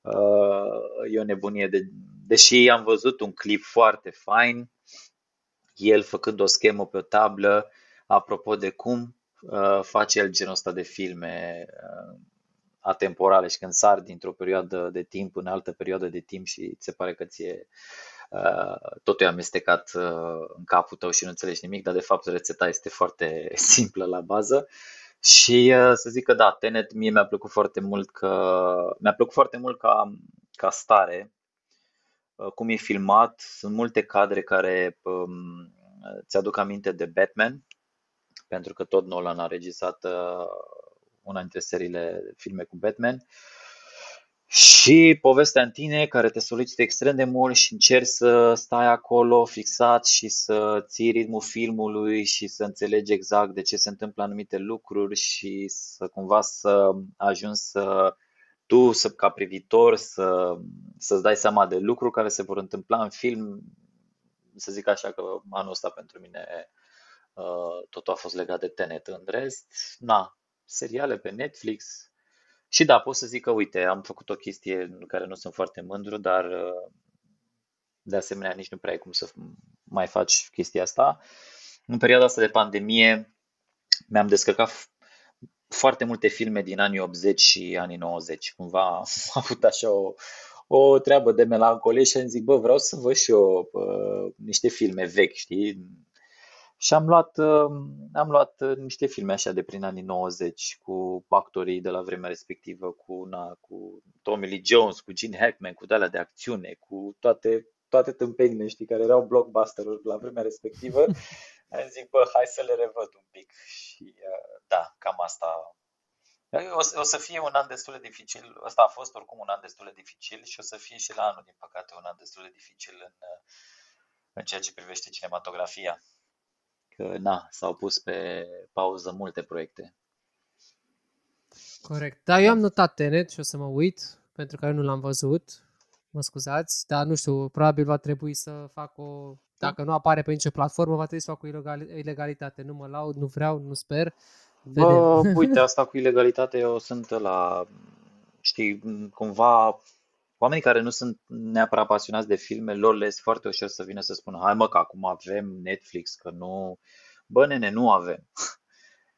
Speaker 3: uh, e o nebunie. De, deși am văzut un clip foarte fain, el făcând o schemă pe o tablă, apropo de cum uh, face el genul ăsta de filme uh, atemporale și când sar dintr-o perioadă de timp în altă perioadă de timp și ți se pare că ție uh, totul e amestecat uh, în capul tău și nu înțelegi nimic, dar de fapt rețeta este foarte simplă la bază. Și uh, să zic că da, Tenet mie mi-a plăcut foarte mult că mi-a plăcut foarte mult ca, ca stare, uh, cum e filmat, sunt multe cadre care um, ți-aduc aminte de Batman, pentru că tot Nolan a regizat uh, una dintre seriile filme cu Batman. Și povestea în tine care te solicită extrem de mult și încerci să stai acolo fixat și să ții ritmul filmului și să înțelegi exact de ce se întâmplă anumite lucruri și să cumva să ajungi să tu să, ca privitor să, să-ți dai seama de lucruri care se vor întâmpla în film. Să zic așa că anul ăsta pentru mine uh, totul a fost legat de Tenet. În rest, na, seriale pe Netflix. Și da, pot să zic că, uite, am făcut o chestie în care nu sunt foarte mândru, dar uh, de asemenea nici nu prea ai cum să mai faci chestia asta. În perioada asta de pandemie mi-am descărcat foarte multe filme din anii 80 și anii 90. Cumva am avut așa o, o treabă de melancolie și am zis, bă, vreau să văd și eu uh, niște filme vechi, știi? Și am luat, um, am luat uh, niște filme așa de prin anii 90 cu actorii de la vremea respectivă, cu, na, cu Tommy Lee Jones, cu Gene Hackman, cu dalea de acțiune, cu toate, toate tâmpenile, știi, care erau blockbuster la vremea respectivă. Am zis, bă, hai să le revăd un pic. Și uh, da, cam asta. O să, o să fie un an destul de dificil. Ăsta a fost oricum un an destul de dificil și o să fie și la anul, din păcate, un an destul de dificil în, uh, în ceea ce privește cinematografia că na, s-au pus pe pauză multe proiecte.
Speaker 1: Corect. Da, eu am notat Tenet și o să mă uit, pentru că eu nu l-am văzut. Mă scuzați, dar nu știu, probabil va trebui să fac o... Dacă nu apare pe nicio platformă, va trebui să fac o ilegalitate. Nu mă laud, nu vreau, nu sper.
Speaker 3: Vedem. Bă, uite, asta cu ilegalitate eu sunt la... Știi, cumva oamenii care nu sunt neapărat pasionați de filme, lor le este foarte ușor să vină să spună hai mă că acum avem Netflix, că nu... Bă, nene, nu avem.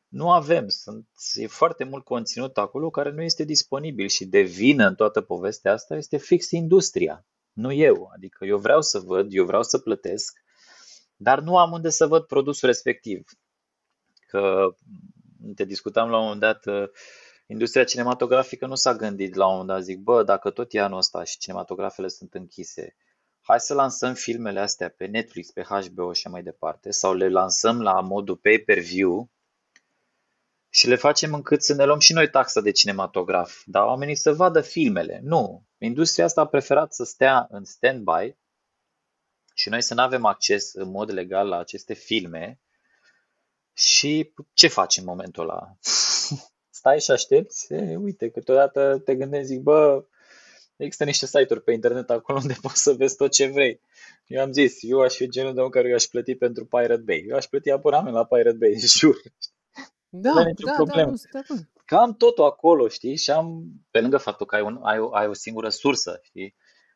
Speaker 3: Nu avem, sunt, e foarte mult conținut acolo care nu este disponibil și de vină în toată povestea asta este fix industria, nu eu. Adică eu vreau să văd, eu vreau să plătesc, dar nu am unde să văd produsul respectiv. Că te discutam la un moment dat, industria cinematografică nu s-a gândit la un moment dat, zic, bă, dacă tot e anul ăsta și cinematografele sunt închise, hai să lansăm filmele astea pe Netflix, pe HBO și mai departe, sau le lansăm la modul pay-per-view și le facem încât să ne luăm și noi taxa de cinematograf, dar oamenii să vadă filmele. Nu, industria asta a preferat să stea în stand-by și noi să nu avem acces în mod legal la aceste filme și ce facem în momentul ăla? Stai și aștepți, e, uite, câteodată te gândești, zic, bă, există niște site-uri pe internet acolo unde poți să vezi tot ce vrei. Eu am zis, eu aș fi genul de om care eu aș plăti pentru Pirate Bay. Eu aș plăti abonament la Pirate Bay, jur.
Speaker 1: Da, da, da, problemă. da, da,
Speaker 3: Că am totul acolo, știi? Și am, pe lângă faptul că ai, un, ai, o, ai o singură sursă, știi?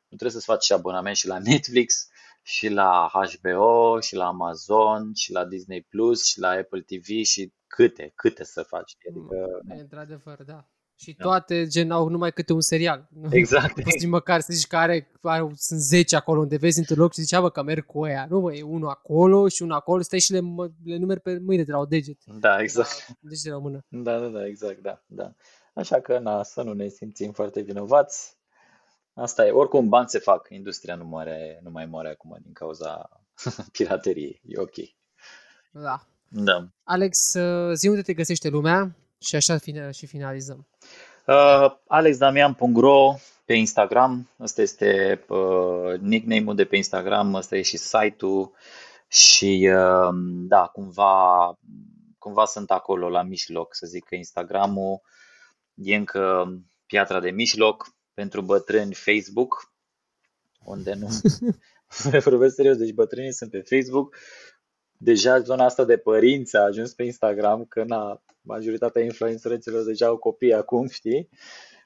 Speaker 3: Nu trebuie să-ți faci și abonament și la Netflix, și la HBO, și la Amazon, și la Disney Plus, și la Apple TV și câte, câte să faci. Adică,
Speaker 1: mm, într-adevăr, da. Și da. toate gen au numai câte un serial.
Speaker 3: Exact.
Speaker 1: Poți măcar să zici că are, are, sunt 10 acolo unde vezi într-un loc și zici, bă, că merg cu aia. Nu, mă, e unul acolo și unul acolo, stai și le, le numeri pe mâine de la o deget.
Speaker 3: Da, exact.
Speaker 1: Da, deci de la mână.
Speaker 3: Da, da, da, exact, da, da. Așa că, na, să nu ne simțim foarte vinovați. Asta e. Oricum, bani se fac. Industria nu, moare, nu mai moare acum din cauza pirateriei. E ok.
Speaker 1: Da.
Speaker 3: Da.
Speaker 1: Alex, uh, zi unde te găsește lumea și așa și finalizăm.
Speaker 3: Uh, alexdamian.ro pe Instagram, ăsta este uh, nickname-ul de pe Instagram, ăsta e și site-ul și uh, da, cumva, cumva sunt acolo la mijloc, să zic că Instagram-ul e încă piatra de mijloc, pentru bătrâni Facebook, unde nu vorbesc serios, deci bătrânii sunt pe Facebook, deja zona asta de părinți a ajuns pe Instagram, că na, majoritatea influencerilor deja au copii acum, știi?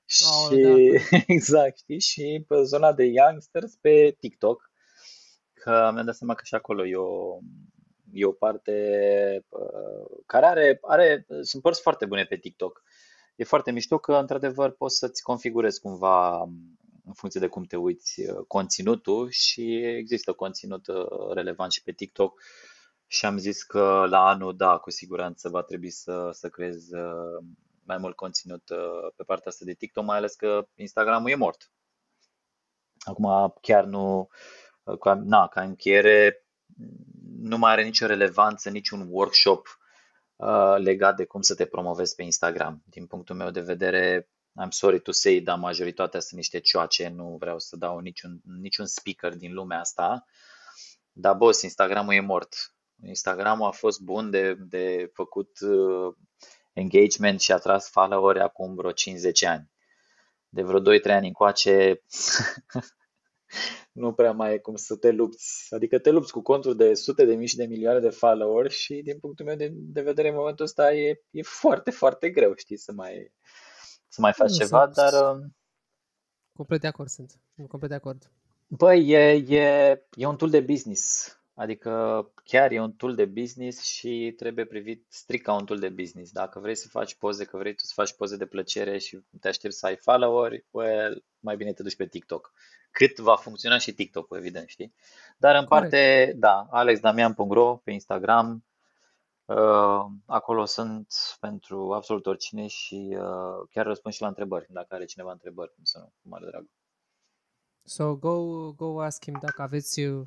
Speaker 1: Oh,
Speaker 3: și
Speaker 1: da.
Speaker 3: exact, știi? Și pe zona de youngsters pe TikTok, că mi-am dat seama că și acolo e o, e o parte uh, care are, are, sunt părți foarte bune pe TikTok. E foarte mișto că, într-adevăr, poți să-ți configurezi cumva în funcție de cum te uiți uh, conținutul și există conținut uh, relevant și pe TikTok și am zis că la anul, da, cu siguranță va trebui să, să creez uh, mai mult conținut pe partea asta de TikTok, mai ales că Instagramul e mort. Acum chiar nu, ca, na, ca încheiere, nu mai are nicio relevanță, niciun workshop uh, legat de cum să te promovezi pe Instagram. Din punctul meu de vedere, I'm sorry to say, dar majoritatea sunt niște cioace, nu vreau să dau niciun, niciun speaker din lumea asta. Dar, boss, Instagramul e mort. Instagramul a fost bun de, de făcut uh, engagement și a tras followeri acum vreo 50 ani. De vreo 2-3 ani încoace nu prea mai e cum să te lupți. Adică te lupți cu conturi de sute de mii și de milioane de followeri și din punctul meu de, de vedere în momentul ăsta e, e foarte, foarte greu, știi, să mai, să mai faci
Speaker 1: Nu,
Speaker 3: ceva,
Speaker 1: sunt-
Speaker 3: dar uh,
Speaker 1: Complet de acord sunt. Sunt complet de acord.
Speaker 3: băi, e, e, e un tool de business. Adică chiar e un tool de business și trebuie privit strict ca un tool de business. Dacă vrei să faci poze, că vrei tu să faci poze de plăcere și te aștepți să ai followeri, well, mai bine te duci pe TikTok. Cât va funcționa și TikTok-ul, evident, știi? Dar în
Speaker 1: Corect.
Speaker 3: parte, da, alexdamian.ro pe Instagram, uh, acolo sunt pentru absolut oricine și uh, chiar răspund și la întrebări, dacă are cineva întrebări, cum să nu, cu mare drag.
Speaker 1: So go, go ask him dacă aveți uh,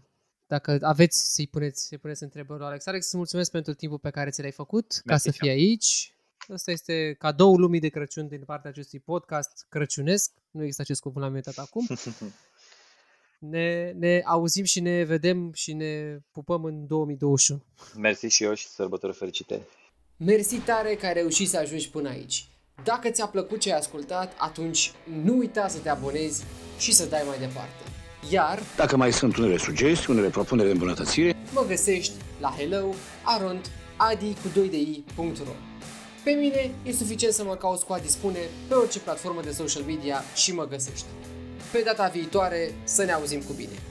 Speaker 1: dacă aveți să-i puneți, să puneți întrebări lui Alex. Alex, îți mulțumesc pentru timpul pe care ți l-ai făcut ca
Speaker 3: Mersi
Speaker 1: să
Speaker 3: și
Speaker 1: fii aici. Ăsta este cadoul lumii de Crăciun din partea acestui podcast crăciunesc. Nu există acest cuvânt la inventat acum. Ne, ne auzim și ne vedem și ne pupăm în 2021.
Speaker 3: Mersi și eu și sărbători fericite.
Speaker 1: Mersi tare că ai reușit să ajungi până aici. Dacă ți-a plăcut ce ai ascultat, atunci nu uita să te abonezi și să dai mai departe. Iar
Speaker 4: Dacă mai sunt unele sugestii, unele propuneri de îmbunătățire,
Speaker 1: mă găsești la hello arond adi cu 2 de i.ro Pe mine e suficient să mă cauți cu a dispune pe orice platformă de social media și mă găsești. Pe data viitoare să ne auzim cu bine!